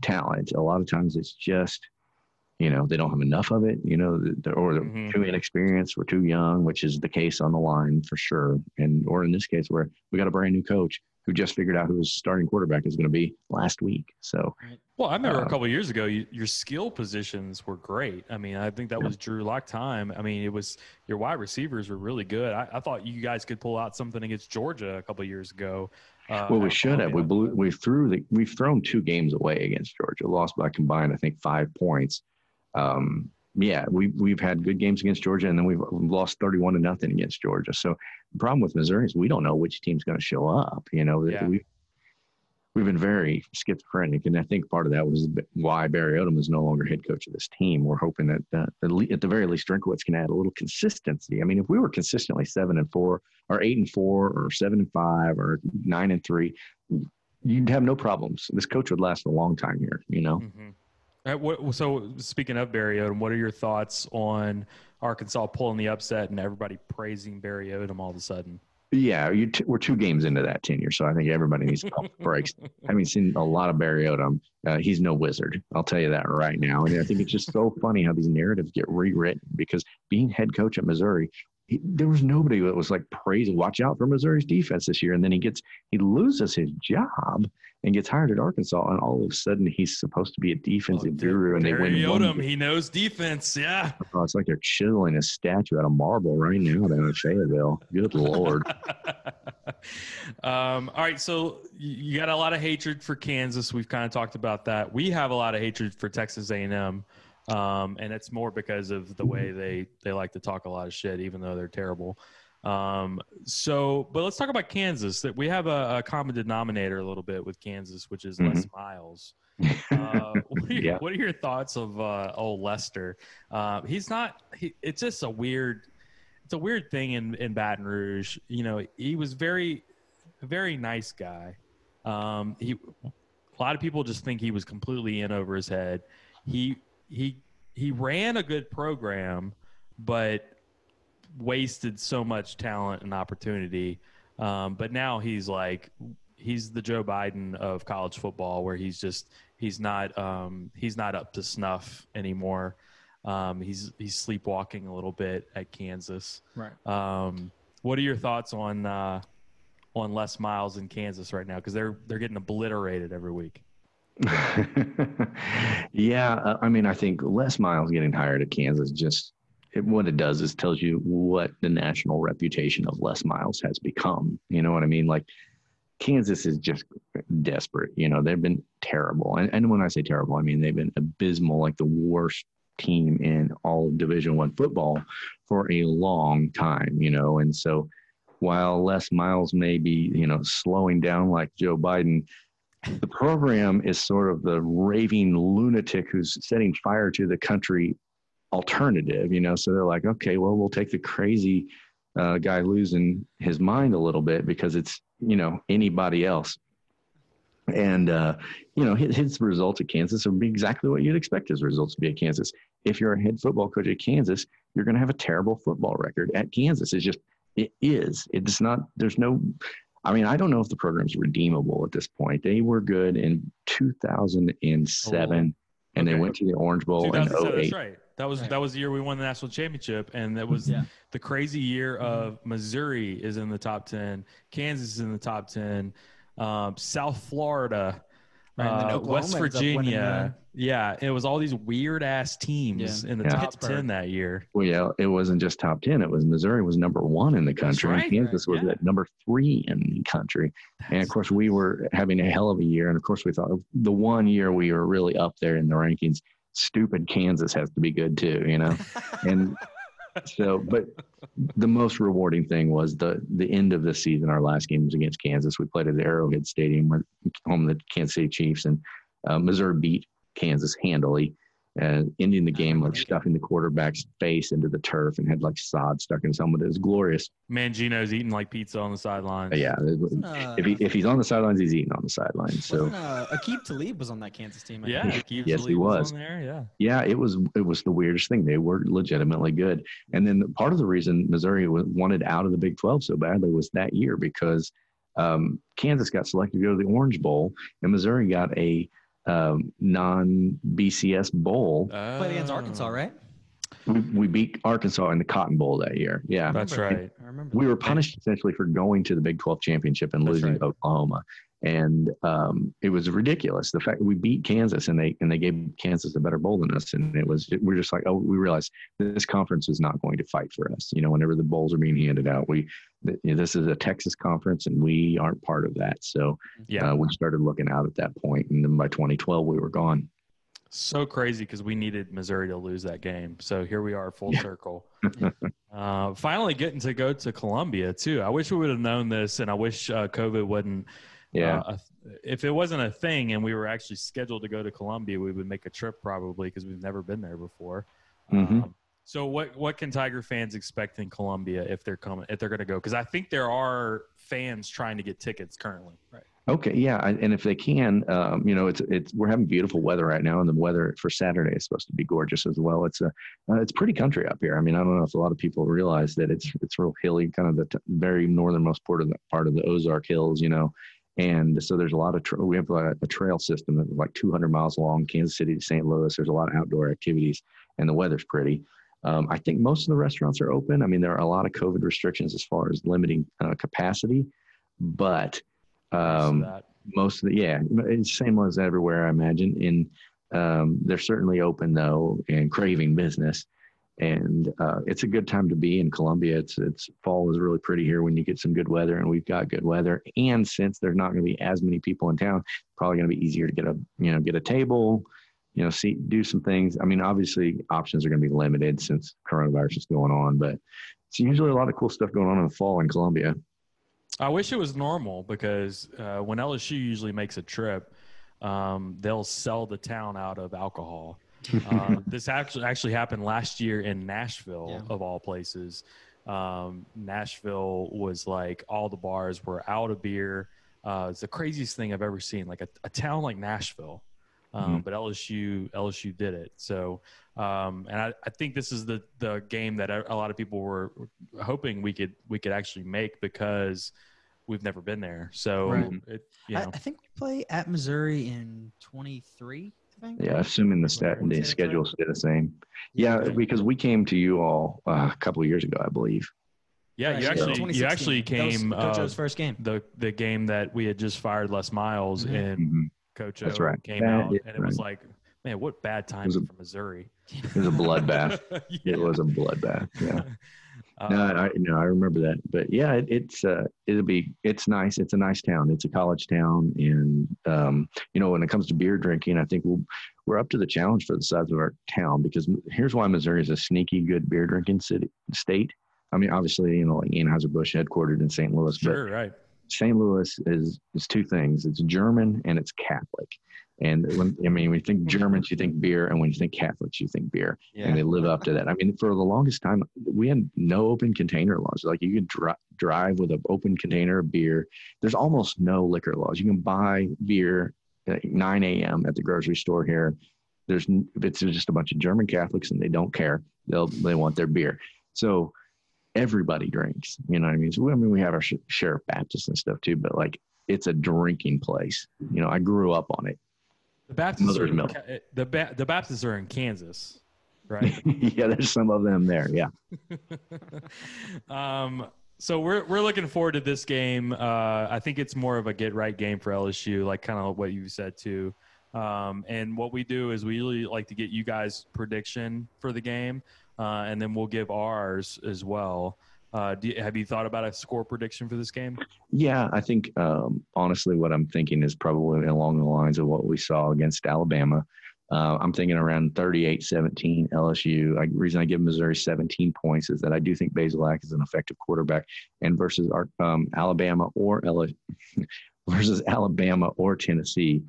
talent. A lot of times it's just you know they don't have enough of it. You know, they're, or they're Mhm. too inexperienced, we're too young, which is the case on the line for sure. And or in this case, where we got a brand new coach who just figured out who his starting quarterback is going to be last week. So Well, I remember Uh, a couple of years ago, you, your skill positions were great. I mean, I think that Yeah. was Drew Lock time. I mean, it was your wide receivers were really good. I, I thought you guys could pull out something against Georgia a couple of years ago. Uh, well, we should have. We blew. We threw the. We've thrown two games away against Georgia. Lost by combined, I think, five points. Um, yeah, we we've had good games against Georgia, and then we've lost thirty-one to nothing against Georgia. So the problem with Missouri is we don't know which team's going to show up. You know, Yeah. we we've been very schizophrenic, and I think part of that was why Barry Odom is no longer head coach of this team. We're hoping that uh, at le- at the very least, Drinkwitz can add a little consistency. I mean, if we were consistently seven and four, or eight and four, or seven and five, or nine and three, you'd have no problems. This coach would last a long time here. You know. Mhm. What, so speaking of Barry Odom, what are your thoughts on Arkansas pulling the upset and everybody praising Barry Odom all of a sudden? Yeah, you t- we're two games into that tenure, so I think everybody needs to pump the brakes. Having seen a lot of Barry Odom, uh, he's no wizard. I'll tell you that right now. And I think it's just so funny how these narratives get rewritten because being head coach at Missouri, he, there was nobody that was like praising, watch out for Missouri's defense this year. And then he gets, he loses his job and gets hired at Arkansas, and all of a sudden he's supposed to be a defensive guru, and they win. one Odom, game. he knows defense. Yeah. Oh, it's like they're chiseling a statue out of marble right now down in Fayetteville. Good lord. um, all right, so you you got a lot of hatred for Kansas. We've kind of talked about that. We have a lot of hatred for Texas A&M, um, and it's more because of the way they they like to talk a lot of shit, even though they're terrible. Um, so, but let's talk about Kansas. That we have a, a common denominator a little bit with Kansas, which is Les Miles. Uh, what, are your, Yeah. what are your thoughts of uh, old Lester? Uh, he's not. He, it's just a weird. It's a weird thing in in Baton Rouge. You know, he was very, very nice guy. Um, he a lot of people just think he was completely in over his head. He he he ran a good program, but wasted so much talent and opportunity. Um, but now he's like he's the Joe Biden of college football, where he's just he's not um, he's not up to snuff anymore. Um, he's he's sleepwalking a little bit at Kansas. Right. Um, what are your thoughts on uh, on Les Miles in Kansas right now? Because they're they're getting obliterated every week. yeah, I mean, I think Les Miles getting hired at Kansas just it, what it does is tells you what the national reputation of Les Miles has become. You know what I mean? Like Kansas is just desperate. You know, they've been terrible, and, and when I say terrible, I mean they've been abysmal, like the worst team in all of Division One football for a long time. You know, and so while Les Miles may be you know slowing down like Joe Biden the program is sort of the raving lunatic who's setting fire to the country alternative, you know. So they're like, okay, well, we'll take the crazy uh, guy losing his mind a little bit because it's, you know, anybody else. And, uh, you know, his, his results at Kansas are exactly what you'd expect his results to be at Kansas. If you're a head football coach at Kansas, you're going to have a terrible football record at Kansas. It's just, it is. It's not, there's no, I mean, I don't know if the program's redeemable at this point. They were good in 2007, and they went to the Orange Bowl in 2007, 08. that's right. That was Right. that was the year we won the national championship, and that was Yeah. the crazy year Mm-hmm. of Missouri is in the top ten, Kansas is in the top ten, um, South Florida, Right, uh, West ends up Virginia. Yeah, it was all these weird ass teams Yeah. in the Yeah. top Pittsburgh. ten that year. Well, yeah, it wasn't just top 10. It was Missouri was number one in the country. right, and Kansas was yeah. at number three in the country. And of course, we were having a hell of a year. And of course, we thought the one year we were really up there in the rankings, stupid Kansas has to be good too, you know? and so, but the most rewarding thing was the the end of the season. Our last game was against Kansas. We played at the Arrowhead Stadium, home of the Kansas City Chiefs, and uh, Missouri beat Kansas handily, uh, ending the game like stuffing the quarterback's face into the turf and had like sod stuck in his helmet. It was glorious. Mangino's eating like pizza on the sidelines. Yeah, was- uh, if he if he's on the sidelines, he's eating on the sidelines. So wasn't, uh, Aqib Talib was on that Kansas team. I yeah, think. Keith Yes, he Talib was. on there. Yeah, yeah, it was it was the weirdest thing. They were legitimately good, and then part of the reason Missouri wa- wanted out of the Big Twelve so badly was that year because um, Kansas got selected to go to the Orange Bowl, and Missouri got a um, non BCS bowl. Played against Arkansas, Oh, right? We, we beat Arkansas in the Cotton Bowl that year. Yeah, That's right. I remember. we were punished essentially for going to the Big 12 championship and That's losing right. to Oklahoma. And um, it was ridiculous. The fact that we beat Kansas and they and they gave Kansas a better bowl than us, and it was we are just like, oh, we realized this conference is not going to fight for us. You know, whenever the bowls are being handed out, we th- this is a Texas conference, and we aren't part of that. So Yeah. uh, we started looking out at that point, and then by 2012 we were gone. So crazy because we needed Missouri to lose that game. So here we are, full circle. uh, finally getting to go to Columbia too. I wish we would have known this, and I wish uh, COVID wouldn't. Yeah, Uh, if it wasn't a thing, and we were actually scheduled to go to Columbia, we would make a trip probably because we've never been there before. Mhm. Um, so what what can Tiger fans expect in Columbia if they're coming if they're going to go? Because I think there are fans trying to get tickets currently. Right. Okay, yeah, and if they can, um, you know, it's it's we're having beautiful weather right now, and the weather for Saturday is supposed to be gorgeous as well. It's a uh, it's pretty country up here. I mean, I don't know if a lot of people realize that it's it's real hilly, kind of the t- very northernmost part of the part of the Ozark Hills, you know, and so there's a lot of tra- we have a, a trail system that's like 200 miles long, Kansas City to St. Louis. There's a lot of outdoor activities, and the weather's pretty. Um, I think most of the restaurants are open. I mean, there are a lot of COVID restrictions as far as limiting uh, capacity, but um, most of the yeah it's same as everywhere i imagine. In um, they're certainly open though and craving business. And uh, it's a good time to be in columbia. It's it's fall is really pretty here when you get some good weather and we've got good weather. And since there's not going to be as many people in town probably going to be easier to get a you know get a table you know see do some things i mean obviously options are going to be limited since coronavirus is going on but it's usually a lot of cool stuff going on in the fall in columbia I wish it was normal because uh, when LSU usually makes a trip, um, they'll sell the town out of alcohol. Um, this actually actually happened last year in Nashville, Yeah. of all places. Um, Nashville was like all the bars were out of beer. Uh, it's the craziest thing I've ever seen. Like a, a town like Nashville, um, but LSU LSU did it. So, um, and I, I think this is the the game that a a lot of people were hoping we could we could actually make because we've never been there. So, Right. it, you I, know, I think we play at Missouri in 23. I think. Yeah, assuming the stat Right. the schedule stay the same. Yeah, because we came to you all uh, a couple of years ago, I believe. yeah, you Right, actually you 2016. actually That was came Coach uh, first game. the the game that we had just fired Les Miles Mhm. and Coach O That's right. came That out is and it was like, man, what bad a- for Missouri. It was a bloodbath. Yeah. It was a bloodbath. Yeah. Uh, No, I no, I remember that. But yeah, it, it's uh, it'll be it's nice. It's a nice town. It's a college town, and um, you know when it comes to beer drinking, I think we'll, we're up to the challenge for the size of our town because here's why Missouri is a sneaky good beer drinking city state. I mean, obviously, you know, like Anheuser Busch headquartered in St. Louis, but sure, right. St. Louis is is two things. It's German and it's Catholic. And when I mean, when you think Germans, you think beer, and when you think Catholics, you think beer, and they live up to that. I mean, for the longest time, we had no open container laws. Like you could dri- drive with an open container of beer. There's almost no liquor laws. You can buy beer at 9 a.m. at the grocery store here. There's if it's just a bunch of German Catholics and they don't care. They'll they want their beer. So everybody drinks. You know what I mean? So I mean, we have our sh- share of Baptists and stuff too, but like it's a drinking place. You know, I grew up on it. The Baptists are Mother's in, milk. The ba- the Baptists are in Kansas, right? yeah, there's some of them there. Yeah. um, so we're we're looking forward to this game. Uh, I think it's more of a get right game for LSU, like kind of what you said too. Um, and what we do is we usually like to get you guys prediction for the game, uh, and then we'll give ours as well. Uh, you, have you thought about a score prediction for this game? Yeah, I think um, honestly, what I'm thinking is probably along the lines of what we saw against Alabama. Uh, I'm thinking around 38-17 LSU. I, reason I give Missouri 17 points is that I do think Bazelak is an effective quarterback, and versus our, um, Alabama or LSU, versus Alabama or Tennessee,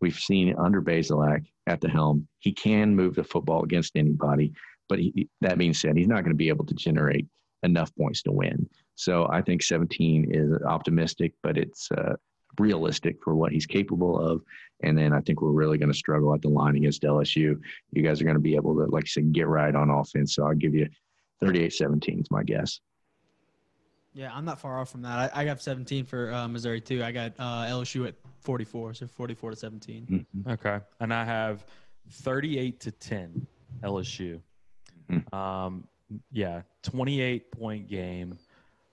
we've seen under Bazelak at the helm, he can move the football against anybody. But he, that being said, he's not going to be able to generate enough points to win. So I think 17 is optimistic, but it's uh, realistic for what he's capable of. And then I think we're really going to struggle at the line against LSU. You guys are going to be able to, like I said, get right on offense. So I'll give you 38 17 is my guess. Yeah, I'm not far off from that. I, I got 17 for uh, Missouri too. I got uh, LSU at 44, so 44 to 17. Mhm. Okay. And I have 38 to 10 LSU. Mhm. Um, yeah, 28 point game.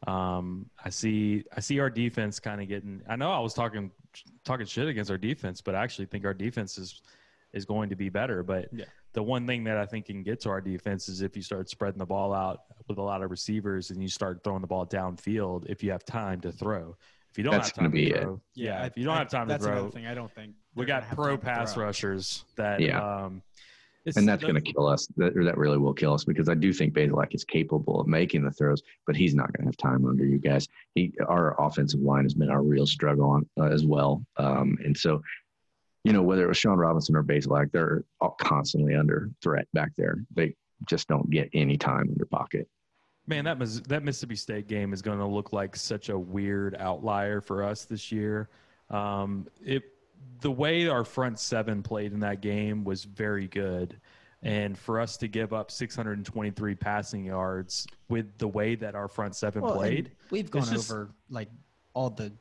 Um, I see I see our defense kind of getting I know I was talking talking shit against our defense, but I actually think our defense is is going to be better. But Yeah. the one thing that I think can get to our defense is if you start spreading the ball out with a lot of receivers and you start throwing the ball downfield if you have time to throw. If you don't That's have time gonna be to it. throw, yeah, I- if you don't I- have time to that's throw, another thing. I don't think we got pro pass rushers that Yeah. um it's and that's going to kill us. That, or that really will kill us because I do think Bazelak is capable of making the throws, but he's not going to have time under you guys. He, our offensive line has been our real struggle on uh, as well. Um, and so, you know, whether it was Shawn Robinson or Bazelak, they're all constantly under threat back there. They just don't get any time under pocket. man that Mis- that Mississippi State game is going to look like such a weird outlier for us this year. Um, it the way our front seven played in that game was very good. And for us to give up 623 passing yards with the way that our front seven Well, played, We've gone just- over like all the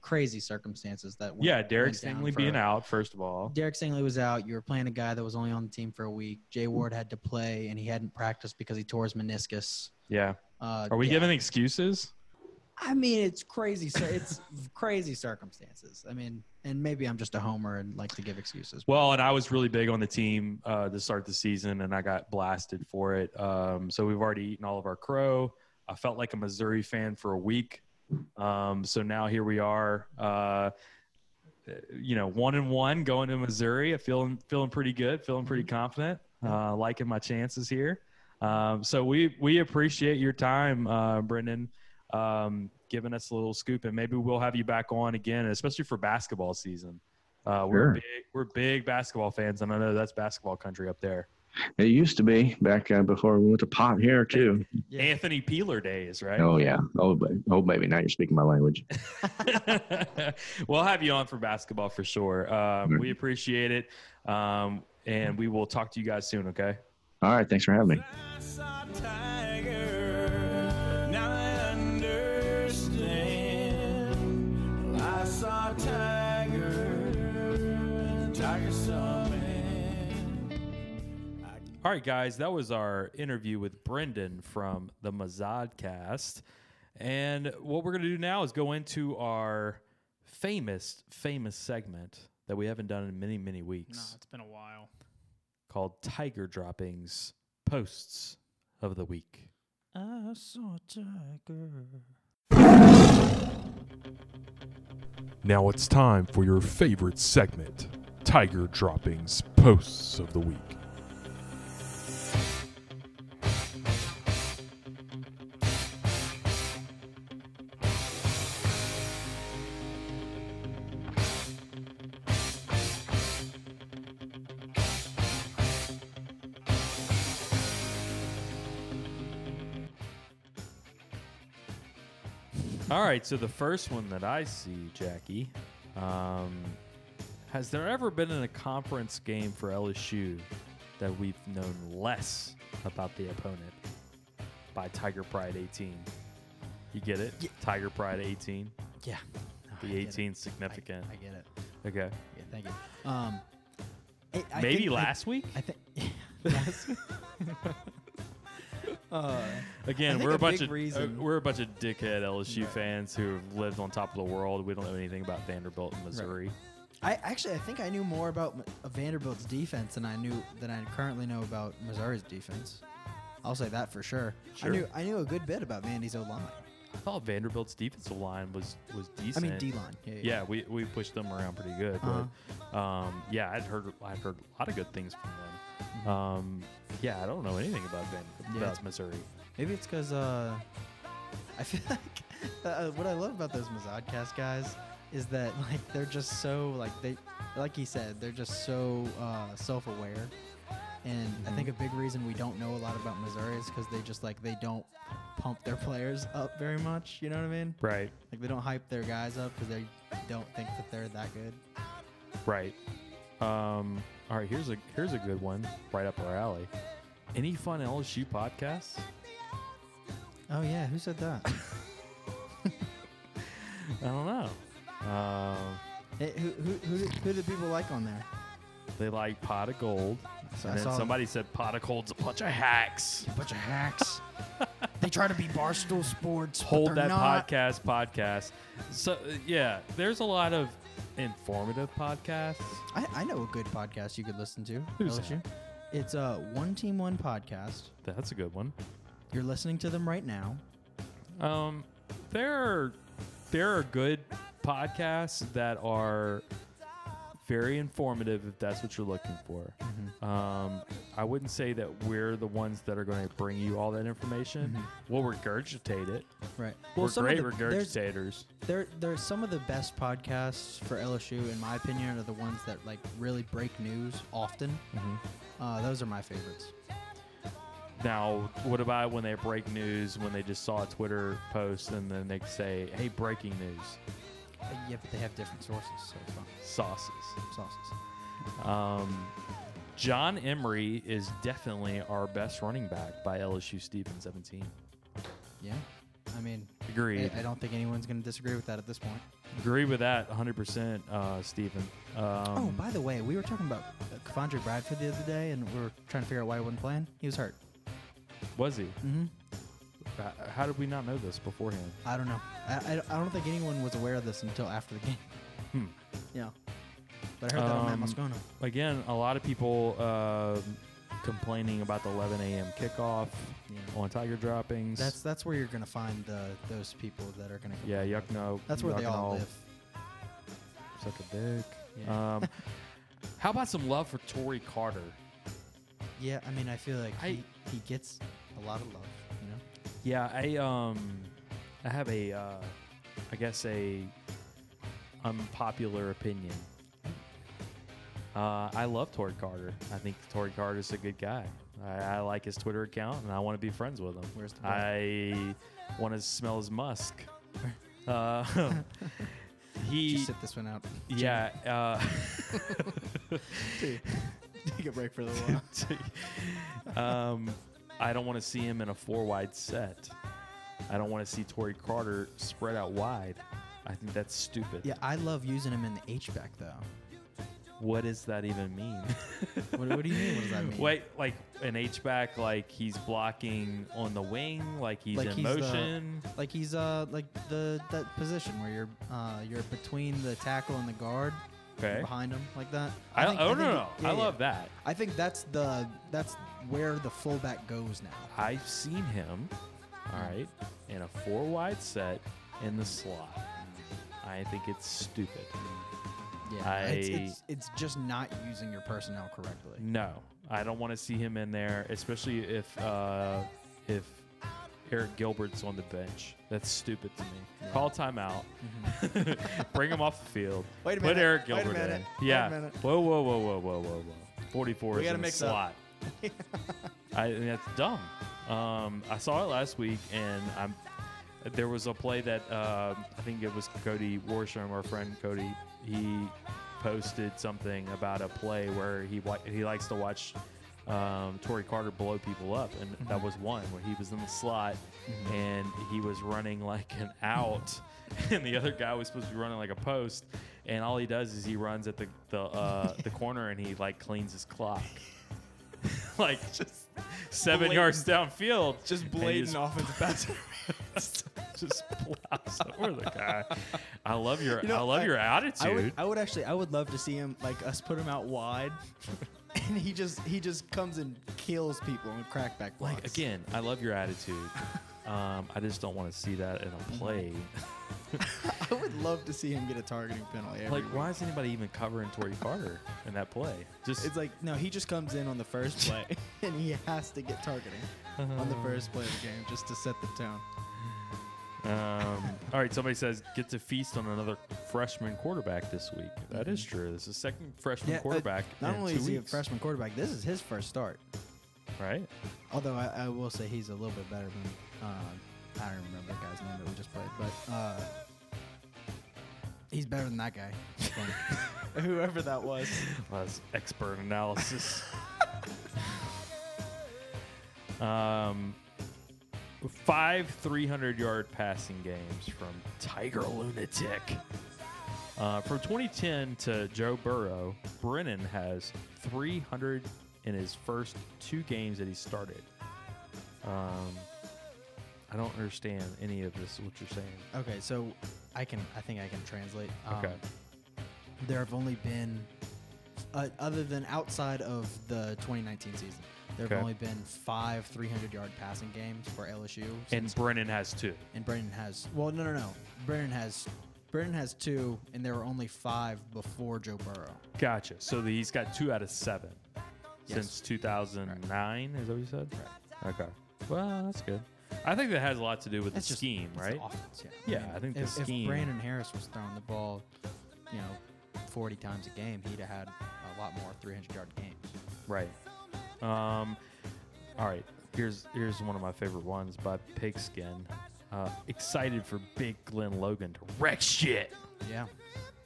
crazy circumstances that. Went, yeah, Derek Stingley for- being out first of all, Derek Stingley was out. You were playing a guy that was only on the team for a week. Jay Ward had to play, and he hadn't practiced because he tore his meniscus. yeah. Uh, Are we yeah. giving excuses? I mean, it's crazy. So it's crazy circumstances. I mean, and maybe I'm just a homer and like to give excuses. Well, and I was really big on the team uh, to start the season, and I got blasted for it. Um, so we've already eaten all of our crow. I felt like a Missouri fan for a week. Um, so now here we are. Uh, you know, one and one going to Missouri. I feeling feeling pretty good, feeling pretty confident, uh, liking my chances here. Um, so we we appreciate your time, uh, Brendan, um, giving us a little scoop, and maybe we'll have you back on again, especially for basketball season. Uh, we're big, we're big basketball fans, and I know that's basketball country up there. It used to be back uh, before we went to pot here too. Yeah. Anthony Peeler days, right? Oh yeah. Oh, ba- oh baby. Now you're speaking my language. we'll have you on for basketball for sure. Um, we appreciate it, um, and we will talk to you guys soon. Okay. All right. Thanks for having me. Understand. I saw Tiger, Tiger saw. All right, guys, that was our interview with Brendan from the Mazadcast. And what we're going to do now is go into our famous, famous segment that we haven't done in many, many weeks. No, it's been a while. called Tiger Droppings Posts of the Week. I saw Tiger. Now it's time for your favorite segment Tiger Droppings Posts of the Week. Right, so the first one that I see, Jackie, um, has there ever been in a conference game for LSU that we've known less about the opponent by Tiger Pride 18? You get it? Yeah. Tiger Pride 18. Yeah. The I get it. 18 significant. I get it. Okay. Yeah, thank you. Um, it, I Maybe think, I- last week? I think last week. uh, Again, we're a, a bunch of uh, we're a bunch of dickhead LSU fans who have lived on top of the world. We don't know anything about Vanderbilt and Missouri. I actually I think I knew more about Vanderbilt's defense than I knew than I currently know about Missouri's defense. I'll say that for sure. Sure. I knew I knew a good bit about Vandy's O line. I thought Vanderbilt's defensive line was was decent. I mean D line. Yeah, yeah. Yeah, we, we pushed them around pretty good. But um, yeah, I'd heard I'd heard a lot of good things from them. Um, yeah, I don't know anything about Van, Yeah, about Missouri. Maybe it's because uh, I feel like uh, what I love about those Mazodcast guys is that like they're just so like they like he said they're just so uh, self-aware. And I think a big reason we don't know a lot about Missouri is because they just like they don't pump their players up very much. You know what I mean? Right, Like they don't hype their guys up because they don't think that they're that good. right. Um, all right, here's a here's a good one right up our alley. Any fun LSU podcasts? Oh yeah, who said that? I don't know. Um, Hey, who, who, who, do- who do people like on there? they like pot of gold. So I and then saw somebody said pot of gold's a bunch of hacks. a bunch of hacks. they try to be barstool sports. but Hold they're that not. podcast, podcast. So uh, yeah, there's a lot of informative podcasts. I, I know a good podcast you could listen to. Who's LSU. It's a one team one podcast. That's a good one. You're listening to them right now. Um, there are there are good podcasts that are very informative if that's what you're looking for. Um, I wouldn't say that we're the ones that are going to bring you all that information. We'll regurgitate it. Right. we're some great of the, there's, regurgitators. there, there's some of the best podcasts for LSU, in my opinion, are the ones that like really break news often. Uh, those are my favorites. Now, what about when they break news when they just saw a Twitter post and then they say, "Hey, breaking news, Uh, yeah, but they have different sources, so it's fine. sauces." Sauces. Um, John Emery is definitely our best running back by LSU Stephen 17. Yeah. I mean, Agreed. I, I don't think anyone's going to disagree with that at this point. Agree with that 100%, uh, Steven. Um, oh, by the way, we were talking about uh, Kavondre Bradford the other day, and we were trying to figure out why he wasn't playing. He was hurt. was he? Mm-hmm. Uh, How did we not know this beforehand? I don't know. I, I, I don't think anyone was aware of this until after the game. Hmm. Yeah. But I heard that on Um, Matt Moscona. Again, a lot of people um complaining about the 11 a.m. kickoff Yeah. on Tiger droppings. That's that's where you're gonna find uh, those people that are gonna. yeah, complain yuck no. That's where they yuck all live. Suck a dick. Yeah. Um, how about some love for Tory Carter? yeah, I mean, I feel like I- he, he gets a lot of love. You know. Yeah, I um, I have a, uh, I guess a unpopular opinion. Uh, I love Tory Carter. I think Tory Carter's a good guy. I, I like his Twitter account, and I want to be friends with him. Where's the I want to smell his musk. Uh, he, Just sit this one out. yeah. Uh, Take a break for a little while. um, I don't want to see him in a four wide set. I don't want to see Tory Carter spread out wide. I think that's stupid. yeah, I love using him in the H back though. What does that even mean? What, what do you mean? What does that mean? Wait, like an H back, like he's blocking on the wing, like he's Like in he's the- motion. Like he's uh like the that position where you're uh you're between the tackle and the guard. okay. Behind him like that. I, think- oh think no, it- no, yeah, I yeah. love that. I think that's the that's where the fullback goes now. I've seen him, all right, in a four wide set in the slot. I think it's stupid. Yeah, it's, I- it's it's just not using your personnel correctly. No, I don't want to see him in there, especially if uh, if Arik Gilbert's on the bench. That's stupid to me. Call timeout. Bring him off the field. Wait a minute. Put Eric Gilbert in. wait a Yeah. minute. Whoa, whoa, whoa, whoa, whoa, whoa, whoa. Forty-four We is in the mix up. I think that's dumb. Um, I saw it last week, and I'm. There was a play that um I think it was Cody Worsham, our friend Cody. He posted something about a play where he wa- he likes to watch um, Tory Carter blow people up, and that was one where he was in the slot and he was running like an out, and the other guy was supposed to be running like a post, and all he does is he runs at the the uh, the corner and he like cleans his clock, like just seven yards downfield, Just and off offensive pass. just plows over the guy. I love your You know, I love I- your I attitude. would, I would actually, I would love to see him like us put him out wide, and he just he just comes and kills people and crackback blocks. like again, I love your attitude. Um, I just don't want to see that in a play. I would love to see him get a targeting penalty. Every like, week. why is anybody even covering Tory Carter in that play? Just It's like no, he just comes in on the first play, and he has to get targeting on the first play of the game just to set the tone. Um, all right, somebody says get to feast on another freshman quarterback this week. That is true. This is second freshman Yeah, uh, quarterback. Not in only is he a freshman quarterback, this is his first start. right? Although I, I will say he's a little bit better than uh, I don't remember the guy's name that we just played, but uh, he's better than that guy. Whoever that was. Well, that's expert analysis. um, five 300 yard passing games from Tiger Lunatic. Uh, from 2010 to Joe Burrow, Brennan has 300 in his first two games that he started. Um, I don't understand any of this. What you're saying? Okay, so I can. I think I can translate. Okay. There have only been, uh, other than outside of the 2019 season, there have Okay. only been five 300 yard passing games for LSU. And Brennan has two. and Brennan has. Well, no, no, no. Brennan has. Brennan has two, and there were only five before Joe Burrow. Gotcha. So the, he's got two out of seven Yes. since 2009. Is that what you said? Right. Okay. Well, that's good. I think that has a lot to do with That's the just scheme, it's right? offense, yeah. Yeah, I think the if, scheme- If Brandon Harris was throwing the ball, you know, 40 times a game, he'd have had a lot more 300 yard games. Right. Um, all right. Here's here's one of my favorite ones by Pigskin. Uh, excited for Big Glen Logan to wreck shit. Yeah.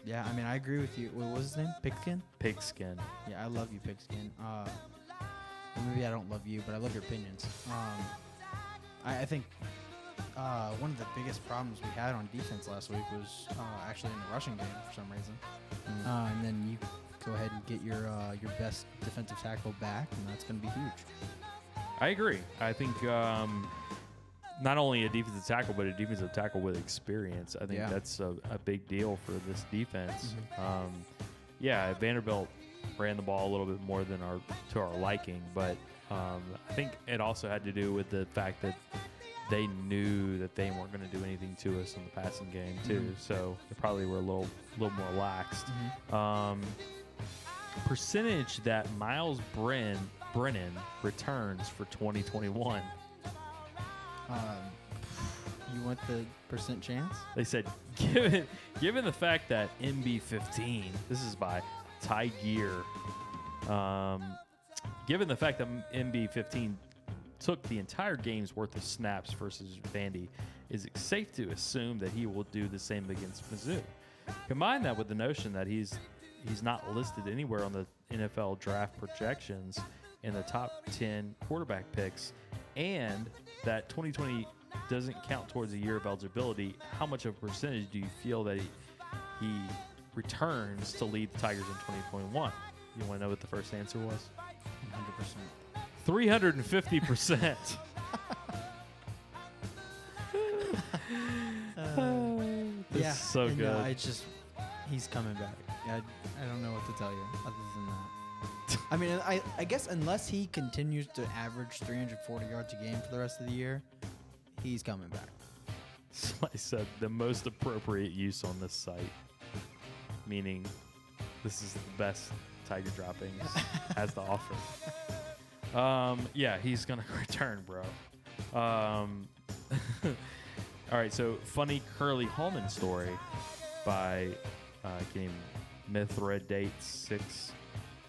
Yeah, I mean, I agree with you. What was his name? Pigskin? Pigskin. Yeah, I love you, Pigskin. Uh, maybe I don't love you, but I love your opinions. Um, I, I think uh, one of the biggest problems we had on defense last week was uh, actually in the rushing game for some reason. Uh, and then you go ahead and get your uh, your best defensive tackle back, and that's going to be huge. I agree. I think um, not only a defensive tackle, but a defensive tackle with experience. I think Yeah. that's a, a big deal for this defense. Um, yeah, Vanderbilt ran the ball a little bit more than our to our liking, but um, I think it also had to do with the fact that they knew that they weren't going to do anything to us in the passing game too. So they probably were a little little more laxed. Um, percentage that Myles Bren, Brennan returns for 2021. Um, you want the percent chance? They said, given given the fact that MB15, this is by Ty Gear, um, given the fact that MB15 took the entire game's worth of snaps versus Vandy, is it safe to assume that he will do the same against Mizzou? Combine that with the notion that he's he's not listed anywhere on the NFL draft projections in the top 10 quarterback picks, and that 2020 doesn't count towards a year of eligibility. How much of a percentage do you feel that he, he returns to lead the Tigers in 2021? You want to know what the first answer was? 100%. 350%. This yeah, is so and, good. Uh, it's just he's coming back. I, I don't know what to tell you other than that. I mean, I, I guess unless he continues to average 340 yards a game for the rest of the year, he's coming back. Somebody said the most appropriate use on this site, meaning this is the best Tiger droppings as the offer. Um, yeah, he's gonna return, bro. Um, all right, so funny Curly Hallman story by uh, game Mithred Date Six.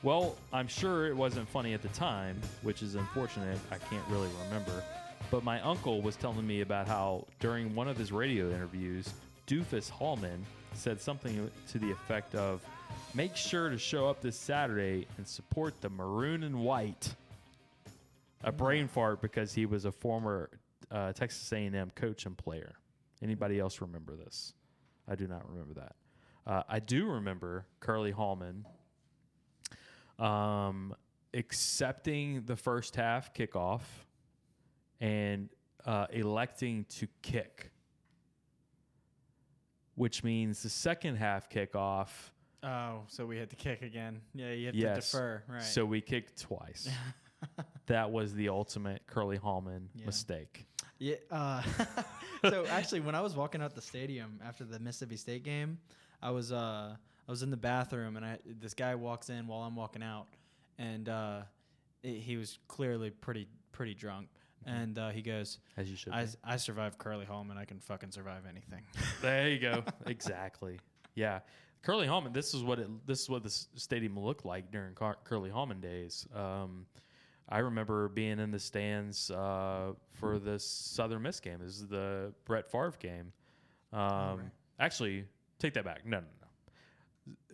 Well, I'm sure it wasn't funny at the time, which is unfortunate. I can't really remember. But my uncle was telling me about how during one of his radio interviews, Doofus Hallman said something to the effect of, "Make sure to show up this Saturday and support the maroon and white." A brain fart because he was a former uh, Texas A&M coach and player. Anybody else remember this? I do not remember that. Uh, I do remember Curly Hallman um, accepting the first half kickoff and uh, electing to kick, which means the second half kickoff. Oh, so we had to kick again. Yeah, you have yes, to defer. Right. So we kicked twice. that was the ultimate Curly Hallman Yeah. mistake. Yeah. Uh, so actually, when I was walking out the stadium after the Mississippi State game, I was uh, I was in the bathroom and I this guy walks in while I'm walking out, and uh, i- he was clearly pretty pretty drunk, and uh, he goes, As you should. I, be. I survived Curly Hallman. I can fucking survive anything. There you go. exactly. Yeah. Curly Hallman. This is what it. This is what this stadium looked like during Car- Curly Hallman days. Um, I remember being in the stands uh, for the Southern Miss game. This is the Brett Favre game. Um, Actually, take that back. No, no, no.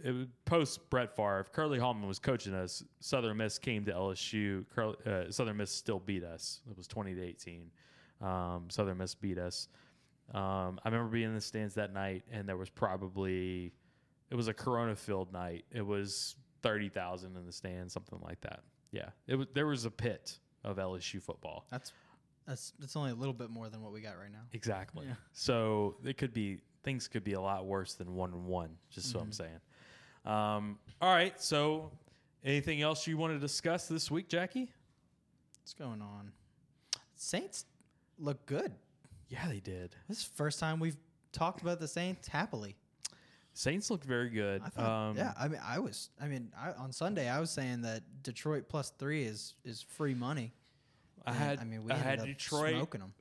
It was post Brett Favre. Curly Hallman was coaching us. Southern Miss came to LSU. Curly, uh, Southern Miss still beat us. It was twenty to eighteen. Um, Southern Miss beat us. Um, I remember being in the stands that night, and there was probably it was a Corona filled night. It was thirty thousand in the stands, something like that. Yeah, it was. There was a pit of LSU football. That's that's that's only a little bit more than what we got right now. Exactly. Yeah. So it could be things could be a lot worse than one and one. Just so I'm saying. Um, all right. So anything else you want to discuss this week, Jackie? What's going on? Saints look good. Yeah, they did. This is the first time we've talked about the Saints happily. Saints looked very good. I thought, um, yeah. I mean, I was. I mean, I, on Sunday I was saying that Detroit plus three is is free money. I And, had I mean, we I had Detroit. smoking them.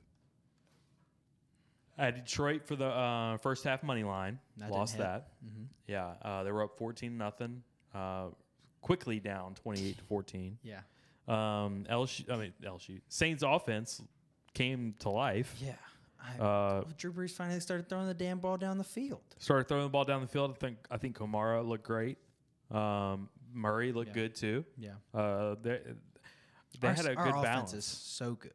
I had Detroit for the uh, first half money line. That Lost that. Mhm. Yeah, uh, they were up fourteen nothing. Uh, quickly down twenty eight to fourteen. Yeah. Um, LSU, I mean LSU. Saints offense came to life. Yeah. I, Uh, Drew Brees finally started throwing the damn ball down the field. started throwing the ball down the field. I think I think Kamara looked great. Um, Murray looked Yeah. good too. Yeah. Uh, they they Our had s- a our good offense balance. is so good.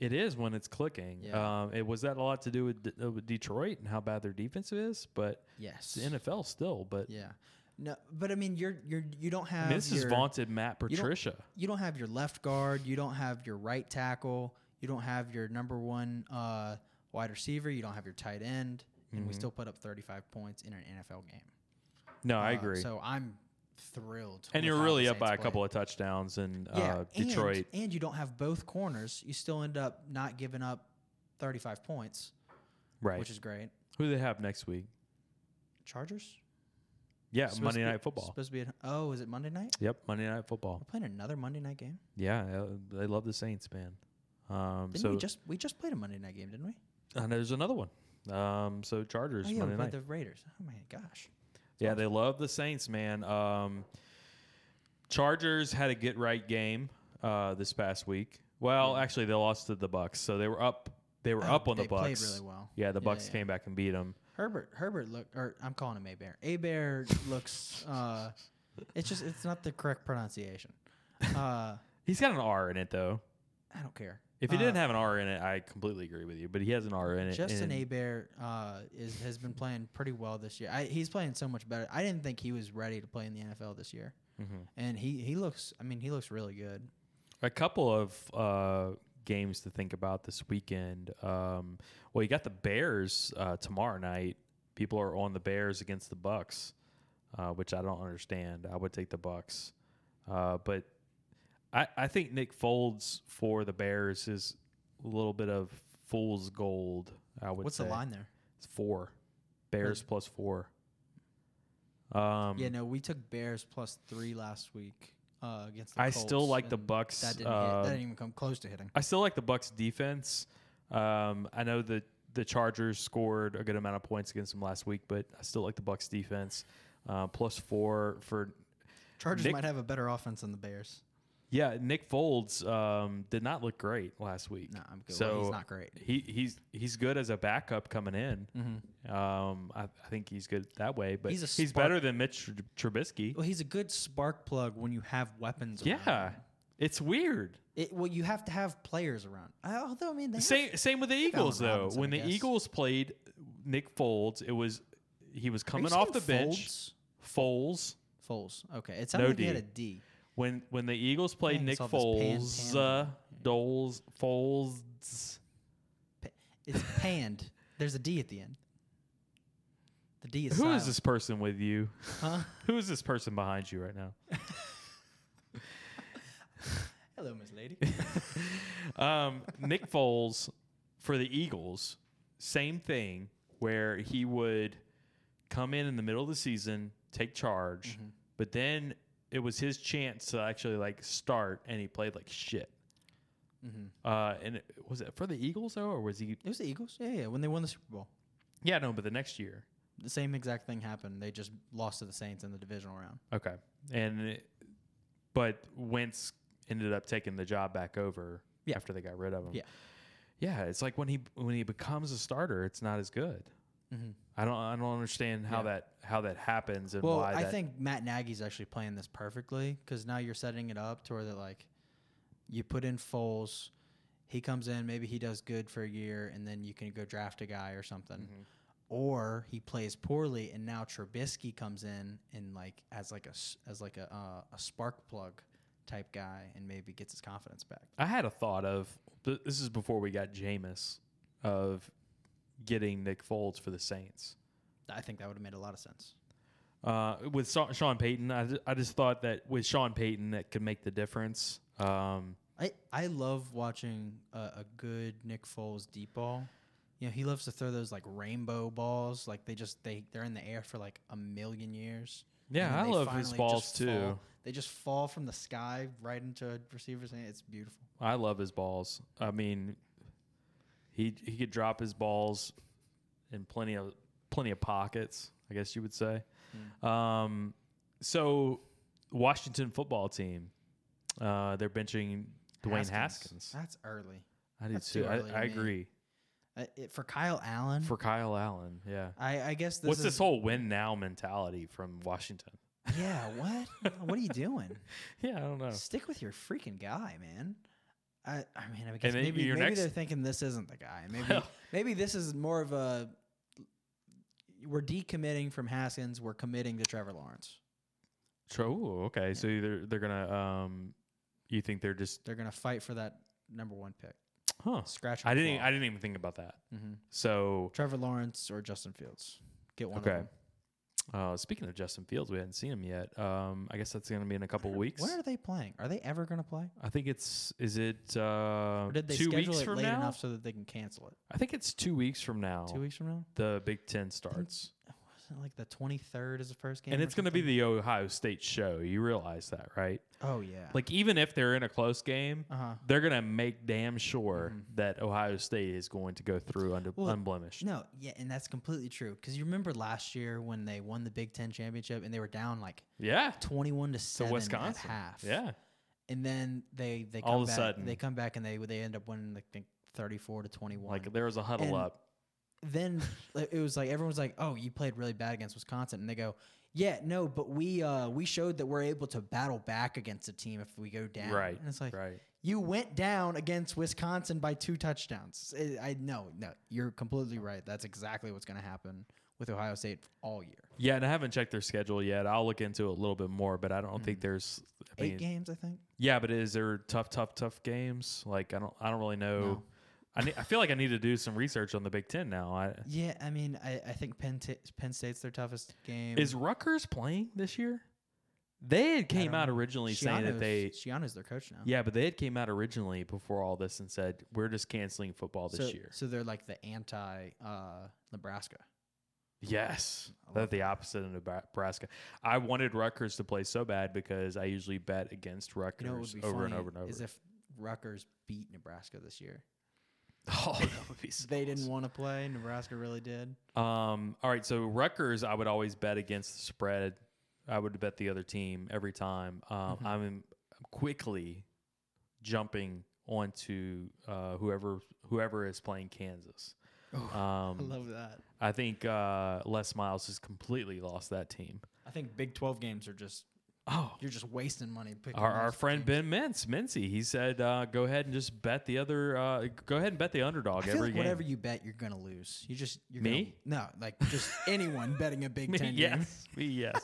It is when it's clicking. Yeah. Um, it was that a lot to do with, D- uh, with Detroit and how bad their defense is, but Yes. the NFL still. But Yeah. No, but I mean, you're you're you don't I have. mean, this is your- vaunted Matt you don't- Patricia. You don't have your left guard. You don't have your right tackle. You don't have your number one uh, wide receiver. You don't have your tight end, and we Mhm. still put up 35 points in an NFL game. No, I Uh, agree. So I'm thrilled. and you're really up by a couple of touchdowns in Yeah, uh, Detroit. and, and you don't have both corners. You still end up not giving up 35 points, right. which is great. Who do they have next week? Chargers. Yeah, Supposed Monday to be- Night Football. Supposed to be. At, oh, is it Monday night? Yep, Monday Night Football. We're playing another Monday night game. Yeah, uh, they love the Saints, man. Um, Didn't so we just we just played a Monday night game, didn't we? And there's another one. Um, so Chargers Oh yeah, Monday night. the Raiders. Oh my gosh. Yeah, they love the Saints, man. Um, Chargers had a get right game uh, this past week. Well, actually, they lost to the Bucks, so they were up. They were Oh, up on the they played Bucks. really well. Yeah, the Yeah, Bucks yeah. came back and beat them. Herbert Herbert look or I'm calling him A Bear. A Bear looks uh it's just it's not the correct pronunciation. Uh He's got an R in it though. I don't care. If he Uh, didn't have an R in it, I completely agree with you. But he has an R in it. Justin and- A uh is has been playing pretty well this year. I, he's playing so much better. I didn't think he was ready to play in the NFL this year. Mhm. And he he looks I mean he looks really good. A couple of uh, games to think about this weekend. Um, well, you got the Bears uh, tomorrow night. People are on the Bears against the Bucks, uh, which I don't understand. I would take the Bucks, uh, but I, I think Nick Folds for the Bears is a little bit of fool's gold. I would. What's say. the line there? It's four. Bears plus four. Um, yeah, no, we took Bears plus three last week uh, against the I still like the Bucks, That didn't, hit. uh, that didn't even come close to hitting. I still like the Bucks defense. Um, I know that the Chargers scored a good amount of points against them last week, but I still like the Bucks defense. Uh, plus four for Chargers Nick- might have a better offense than the Bears. Yeah. Nick Folds um, did not look great last week. No, I'm good. So well, he's not great. He he's he's good as a backup coming in. Mhm. Um, I, I think he's good that way, but He's he's, better than Mitch Tr- Trubisky. Well, he's a good spark plug when you have weapons. around Yeah, him. it's weird. It, well, you have to have players around. I, although I mean, they have- Same same with the Eagles though. Robinson, when the. Eagles played Nick Folds, it was he was coming off the saying bench. Folds? Foles. Foles. Okay, it sounded No like he had D. a D. When when the Eagles played Dang, Nick it's all this Foles, pan- uh, Doles, Foles. It's panned. There's a D at the end. The D is Who is silent. this person with you? Huh? Who is this person behind you right now? Hello, Miss Lady. um, Nick Foles for the Eagles, same thing where he would come in in the middle of the season, take charge, Mm-hmm. but then it was his chance to actually like start, and he played like shit. hmm Uh, and it, was it for the Eagles though, or was he? It was the Eagles. Yeah, yeah. When they won the Super Bowl, Yeah, no, but the next year. the same exact thing happened. They just lost to the Saints in the divisional round. Okay, and it, but Wentz ended up taking the job back over Yeah. after they got rid of him. Yeah. yeah. It's like when he when he becomes a starter, it's not as good. Mm-hmm. I don't I don't understand how Yeah. that how that happens and Well, why I that, think Matt Nagy's actually playing this perfectly because now you're setting it up to where that like you put in Foles, He comes in, maybe he does good for a year, and then you can go draft a guy or something. Mm-hmm. Or he plays poorly, and now Trubisky comes in and like as like a as like a uh, a spark plug type guy, and maybe gets his confidence back. I had a thought of this is before we got Jameis of getting Nick Foles for the Saints. I think that would have made a lot of sense. Uh, with Sa- Sean Payton, I, I just thought that with Sean Payton, that could make the difference. Um, I, I love watching a, a good Nick Foles deep ball. You know, he loves to throw those like rainbow balls. Like they just they they're in the air for like a million years. Yeah, I love his balls too. fall- They just fall from the sky right into a receiver's hand. It's beautiful. I love his balls. I mean, he he could drop his balls in plenty of plenty of pockets. I guess you would say. Um, so Washington football team, uh, they're benching Dwayne Haskins. That's early. I do That's too I, to I agree. Uh, it, for Kyle Allen, For Kyle Allen, yeah. I, I guess this What's is, this whole win now mentality from Washington? Yeah, what? what are you doing? Yeah, I don't know. Stick with your freaking guy, man. I, I mean, maybe, maybe next- they're thinking this isn't the guy. Maybe Well- maybe this is more of a we're decommitting from Haskins. We're committing to Trevor Lawrence. True. Okay, so they're they're gonna. Um, you think they're just They're gonna fight for that number one pick. huh? Scratch. I didn't. claw. I didn't even think about that. Mhm. So Trevor Lawrence or Justin Fields. Get one. okay. Uh, speaking of Justin Fields, we hadn't seen him yet. Um, I guess that's gonna be in a couple weeks. When are they playing? Are they ever gonna play? I think it's. Is it uh, Or did they two schedule weeks it from late now? enough so that they can cancel it? I think it's two weeks from now. Two weeks from now. The Big Ten starts, It like the twenty third is the first game? and it's gonna be the Ohio State show. You realize that, right? Oh yeah. Like even if they're in a close game, Uh huh. they're gonna make damn sure that Ohio State is going to go through under, Well, unblemished. No, yeah, and that's completely true. Because you remember last year when they won the Big Ten championship and they were down like Yeah, twenty-one to to seven Wisconsin. at half. Yeah, and then they they come All of a back, sudden. they come back and they they end up winning like I think thirty-four to twenty-one. like there was a huddle And- up. Then it was like everyone was like, "Oh, you played really bad against Wisconsin," and they go, "Yeah, no, but we uh we showed that we're able to battle back against a team if we go down." Right, and it's like right. you went down against Wisconsin by two touchdowns. I I no, no, you're completely right. That's exactly what's going to happen with Ohio State all year. Yeah, and I haven't checked their schedule yet. I'll look into it a little bit more, but I don't think there's I Mm. Eight games, I think. Yeah, but is there tough, tough, tough games? Like I don't, I don't really know. No. I need, I feel like I need to do some research on the Big Ten now. I, Yeah, I mean, I, I think Penn, T- Penn State's their toughest game. is Rutgers playing this year? They had came out know. originally saying that Schiano's- they, Schiano's their coach now. yeah, but they had came out originally before all this and said we're just canceling football this so, year. So they're like the anti uh, Nebraska. Yes, I that's love the opposite of Nebraska. I wanted Rutgers to play so bad because I usually bet against Rutgers You know what would be over funny and over and over. is if Rutgers beat Nebraska this year. oh, that would be so they didn't awesome. want to play. Nebraska really did. Um, all right, so Rutgers, I would always bet against the spread. I would bet the other team every time. Um, Mm-hmm. I'm quickly jumping onto uh, whoever whoever is playing Kansas. Oh, I Um, love that. I think uh, Les Miles has completely lost that team. I think Big Twelve games are just Oh, you're just wasting money. Picking our, our friend teams. Ben Mintz, Mincy, he said, uh, "Go ahead and just bet the other. Uh, go ahead and bet the underdog every like game." whatever you bet, you're gonna lose. You just you're Me? Gonna, no, like just anyone betting a Big Me, Ten game. yes, me, yes.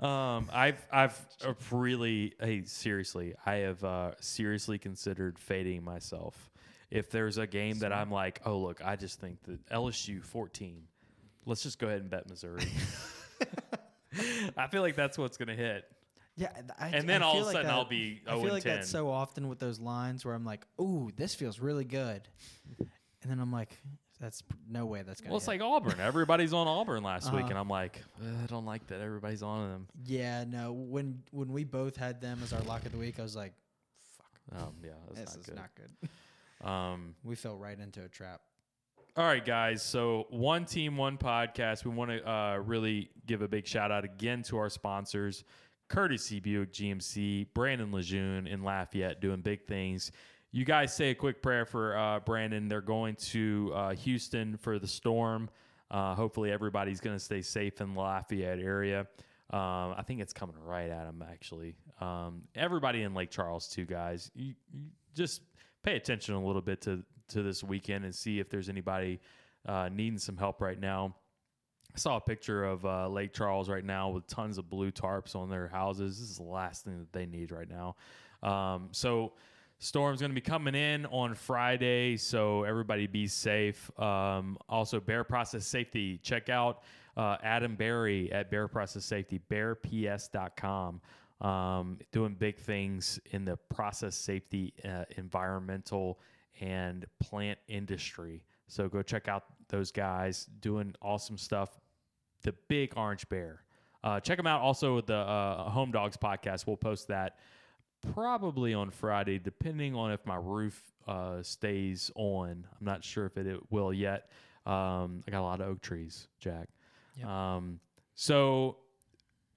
um, I've I've uh, really hey seriously, I have uh, seriously considered fading myself. If there's a game that I'm like, oh look, I just think that LSU 14. Let's just go ahead and bet Missouri. I feel like that's what's gonna hit. Yeah, I, And then I all feel of a like sudden that- I'll be I feel like 10. that's so often with those lines where I'm like, "Ooh, this feels really good," and then I'm like, "That's no way that's gonna." Well, it's hit." like Auburn. Everybody's on Auburn last week, Uh-huh. and I'm like, "Uh, I don't like that everybody's on them. yeah, no. When when we both had them as our lock of the week, I was like, "Fuck, Um, yeah, that's this not is good. not good." Um, we fell right into a trap. All right, guys. So, one team, one podcast. We want to uh, really give a big shout out again to our sponsors Courtesy Buick GMC, Brandon Lejeune in Lafayette doing big things. You guys say a quick prayer for uh, Brandon. They're going to uh, Houston for the storm. Uh, hopefully, everybody's going to stay safe in the Lafayette area. Um, I think it's coming right at them, actually. Um, everybody in Lake Charles, too, guys. You, you just pay attention a little bit to to this weekend and see if there's anybody uh, needing some help right now. I saw a picture of uh, Lake Charles right now with tons of blue tarps on their houses. This is the last thing that they need right now. Um, so, storm's going to be coming in on Friday, so everybody be safe. Um, also, Bear Process Safety, check out uh, Adam Barry at Bear Process Safety, bearps.com. Um, doing big things in the process safety, uh, environmental, and plant industry. So go check out those guys doing awesome stuff. The Big Orange Bear. Uh, check them out. Also, the uh, Home Dogs podcast. We'll post that probably on Friday, depending on if my roof uh, stays on. I'm not sure if it, it will yet. Um, I got a lot of oak trees, Jack. Yep. Um, so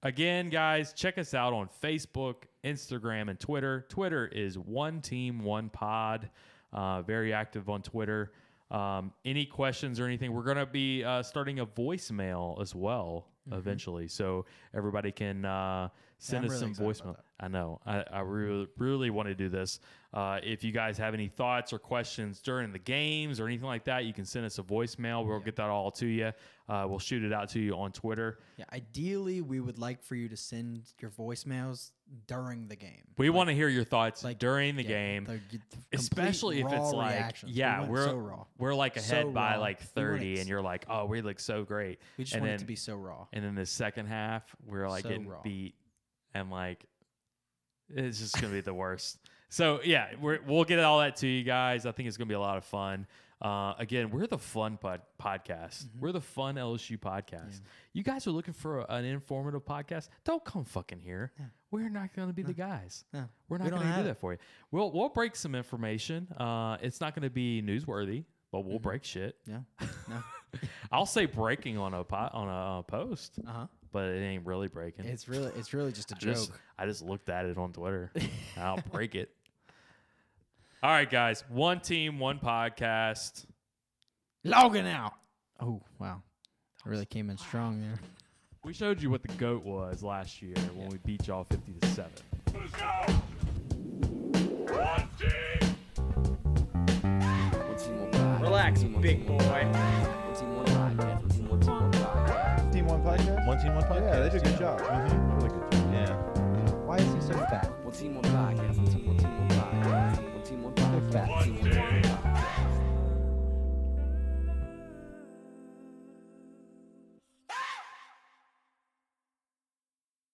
again, guys, check us out on Facebook, Instagram, and Twitter. Twitter is one team, one pod. Uh, very active on Twitter. Um, any questions or anything? We're gonna be uh, starting a voicemail as well eventually, so everybody can uh, send I'm us really some voicemail. I know. I, I really, really want to do this. Uh, if you guys have any thoughts or questions during the games or anything like that, you can send us a voicemail. We'll get that all to you. Uh, we'll shoot it out to you on Twitter. Yeah, ideally, we would like for you to send your voicemails during the game. We want to hear your thoughts like, during the yeah, game, the- the especially if it's like, reactions. Yeah, want we're so raw. we're like So ahead by raw. like We thirty, s- and you're like, oh, we look so great. We just and want then, it to be so raw. And then the second half, we're like So getting raw. beat, and like it's just gonna be the worst. So yeah, we're, we'll get all that to you guys. I think it's gonna be a lot of fun. Uh, again, we're the fun pod- podcast. Mm-hmm. We're the fun LSU podcast. You guys are looking for a- an informative podcast? Don't come fucking here. We're not going to be the guys. No. We're not don't going to do have that it. for you. We'll we'll break some information. Uh, it's not going to be newsworthy, but we'll break shit. Yeah. No. I'll say breaking on a po- on a uh, post, Uh huh. But it ain't really breaking. It's really, it's really just a I joke. just, I just looked at it on Twitter. I'll break it. All right, guys. One team, one podcast. Logging out. Oh wow, I really came in strong there. We showed you what the goat was last year when we beat y'all fifty to seven. One team, one podcast. Relax, One team, one big team, boy podcast? One Team One Podcast. Yeah, they did a good job. Mm-hmm. Really good job. Yeah. Why is he so fat? One Team One Podcast. One Team One Podcast. One Team One Podcast. One Team One Podcast.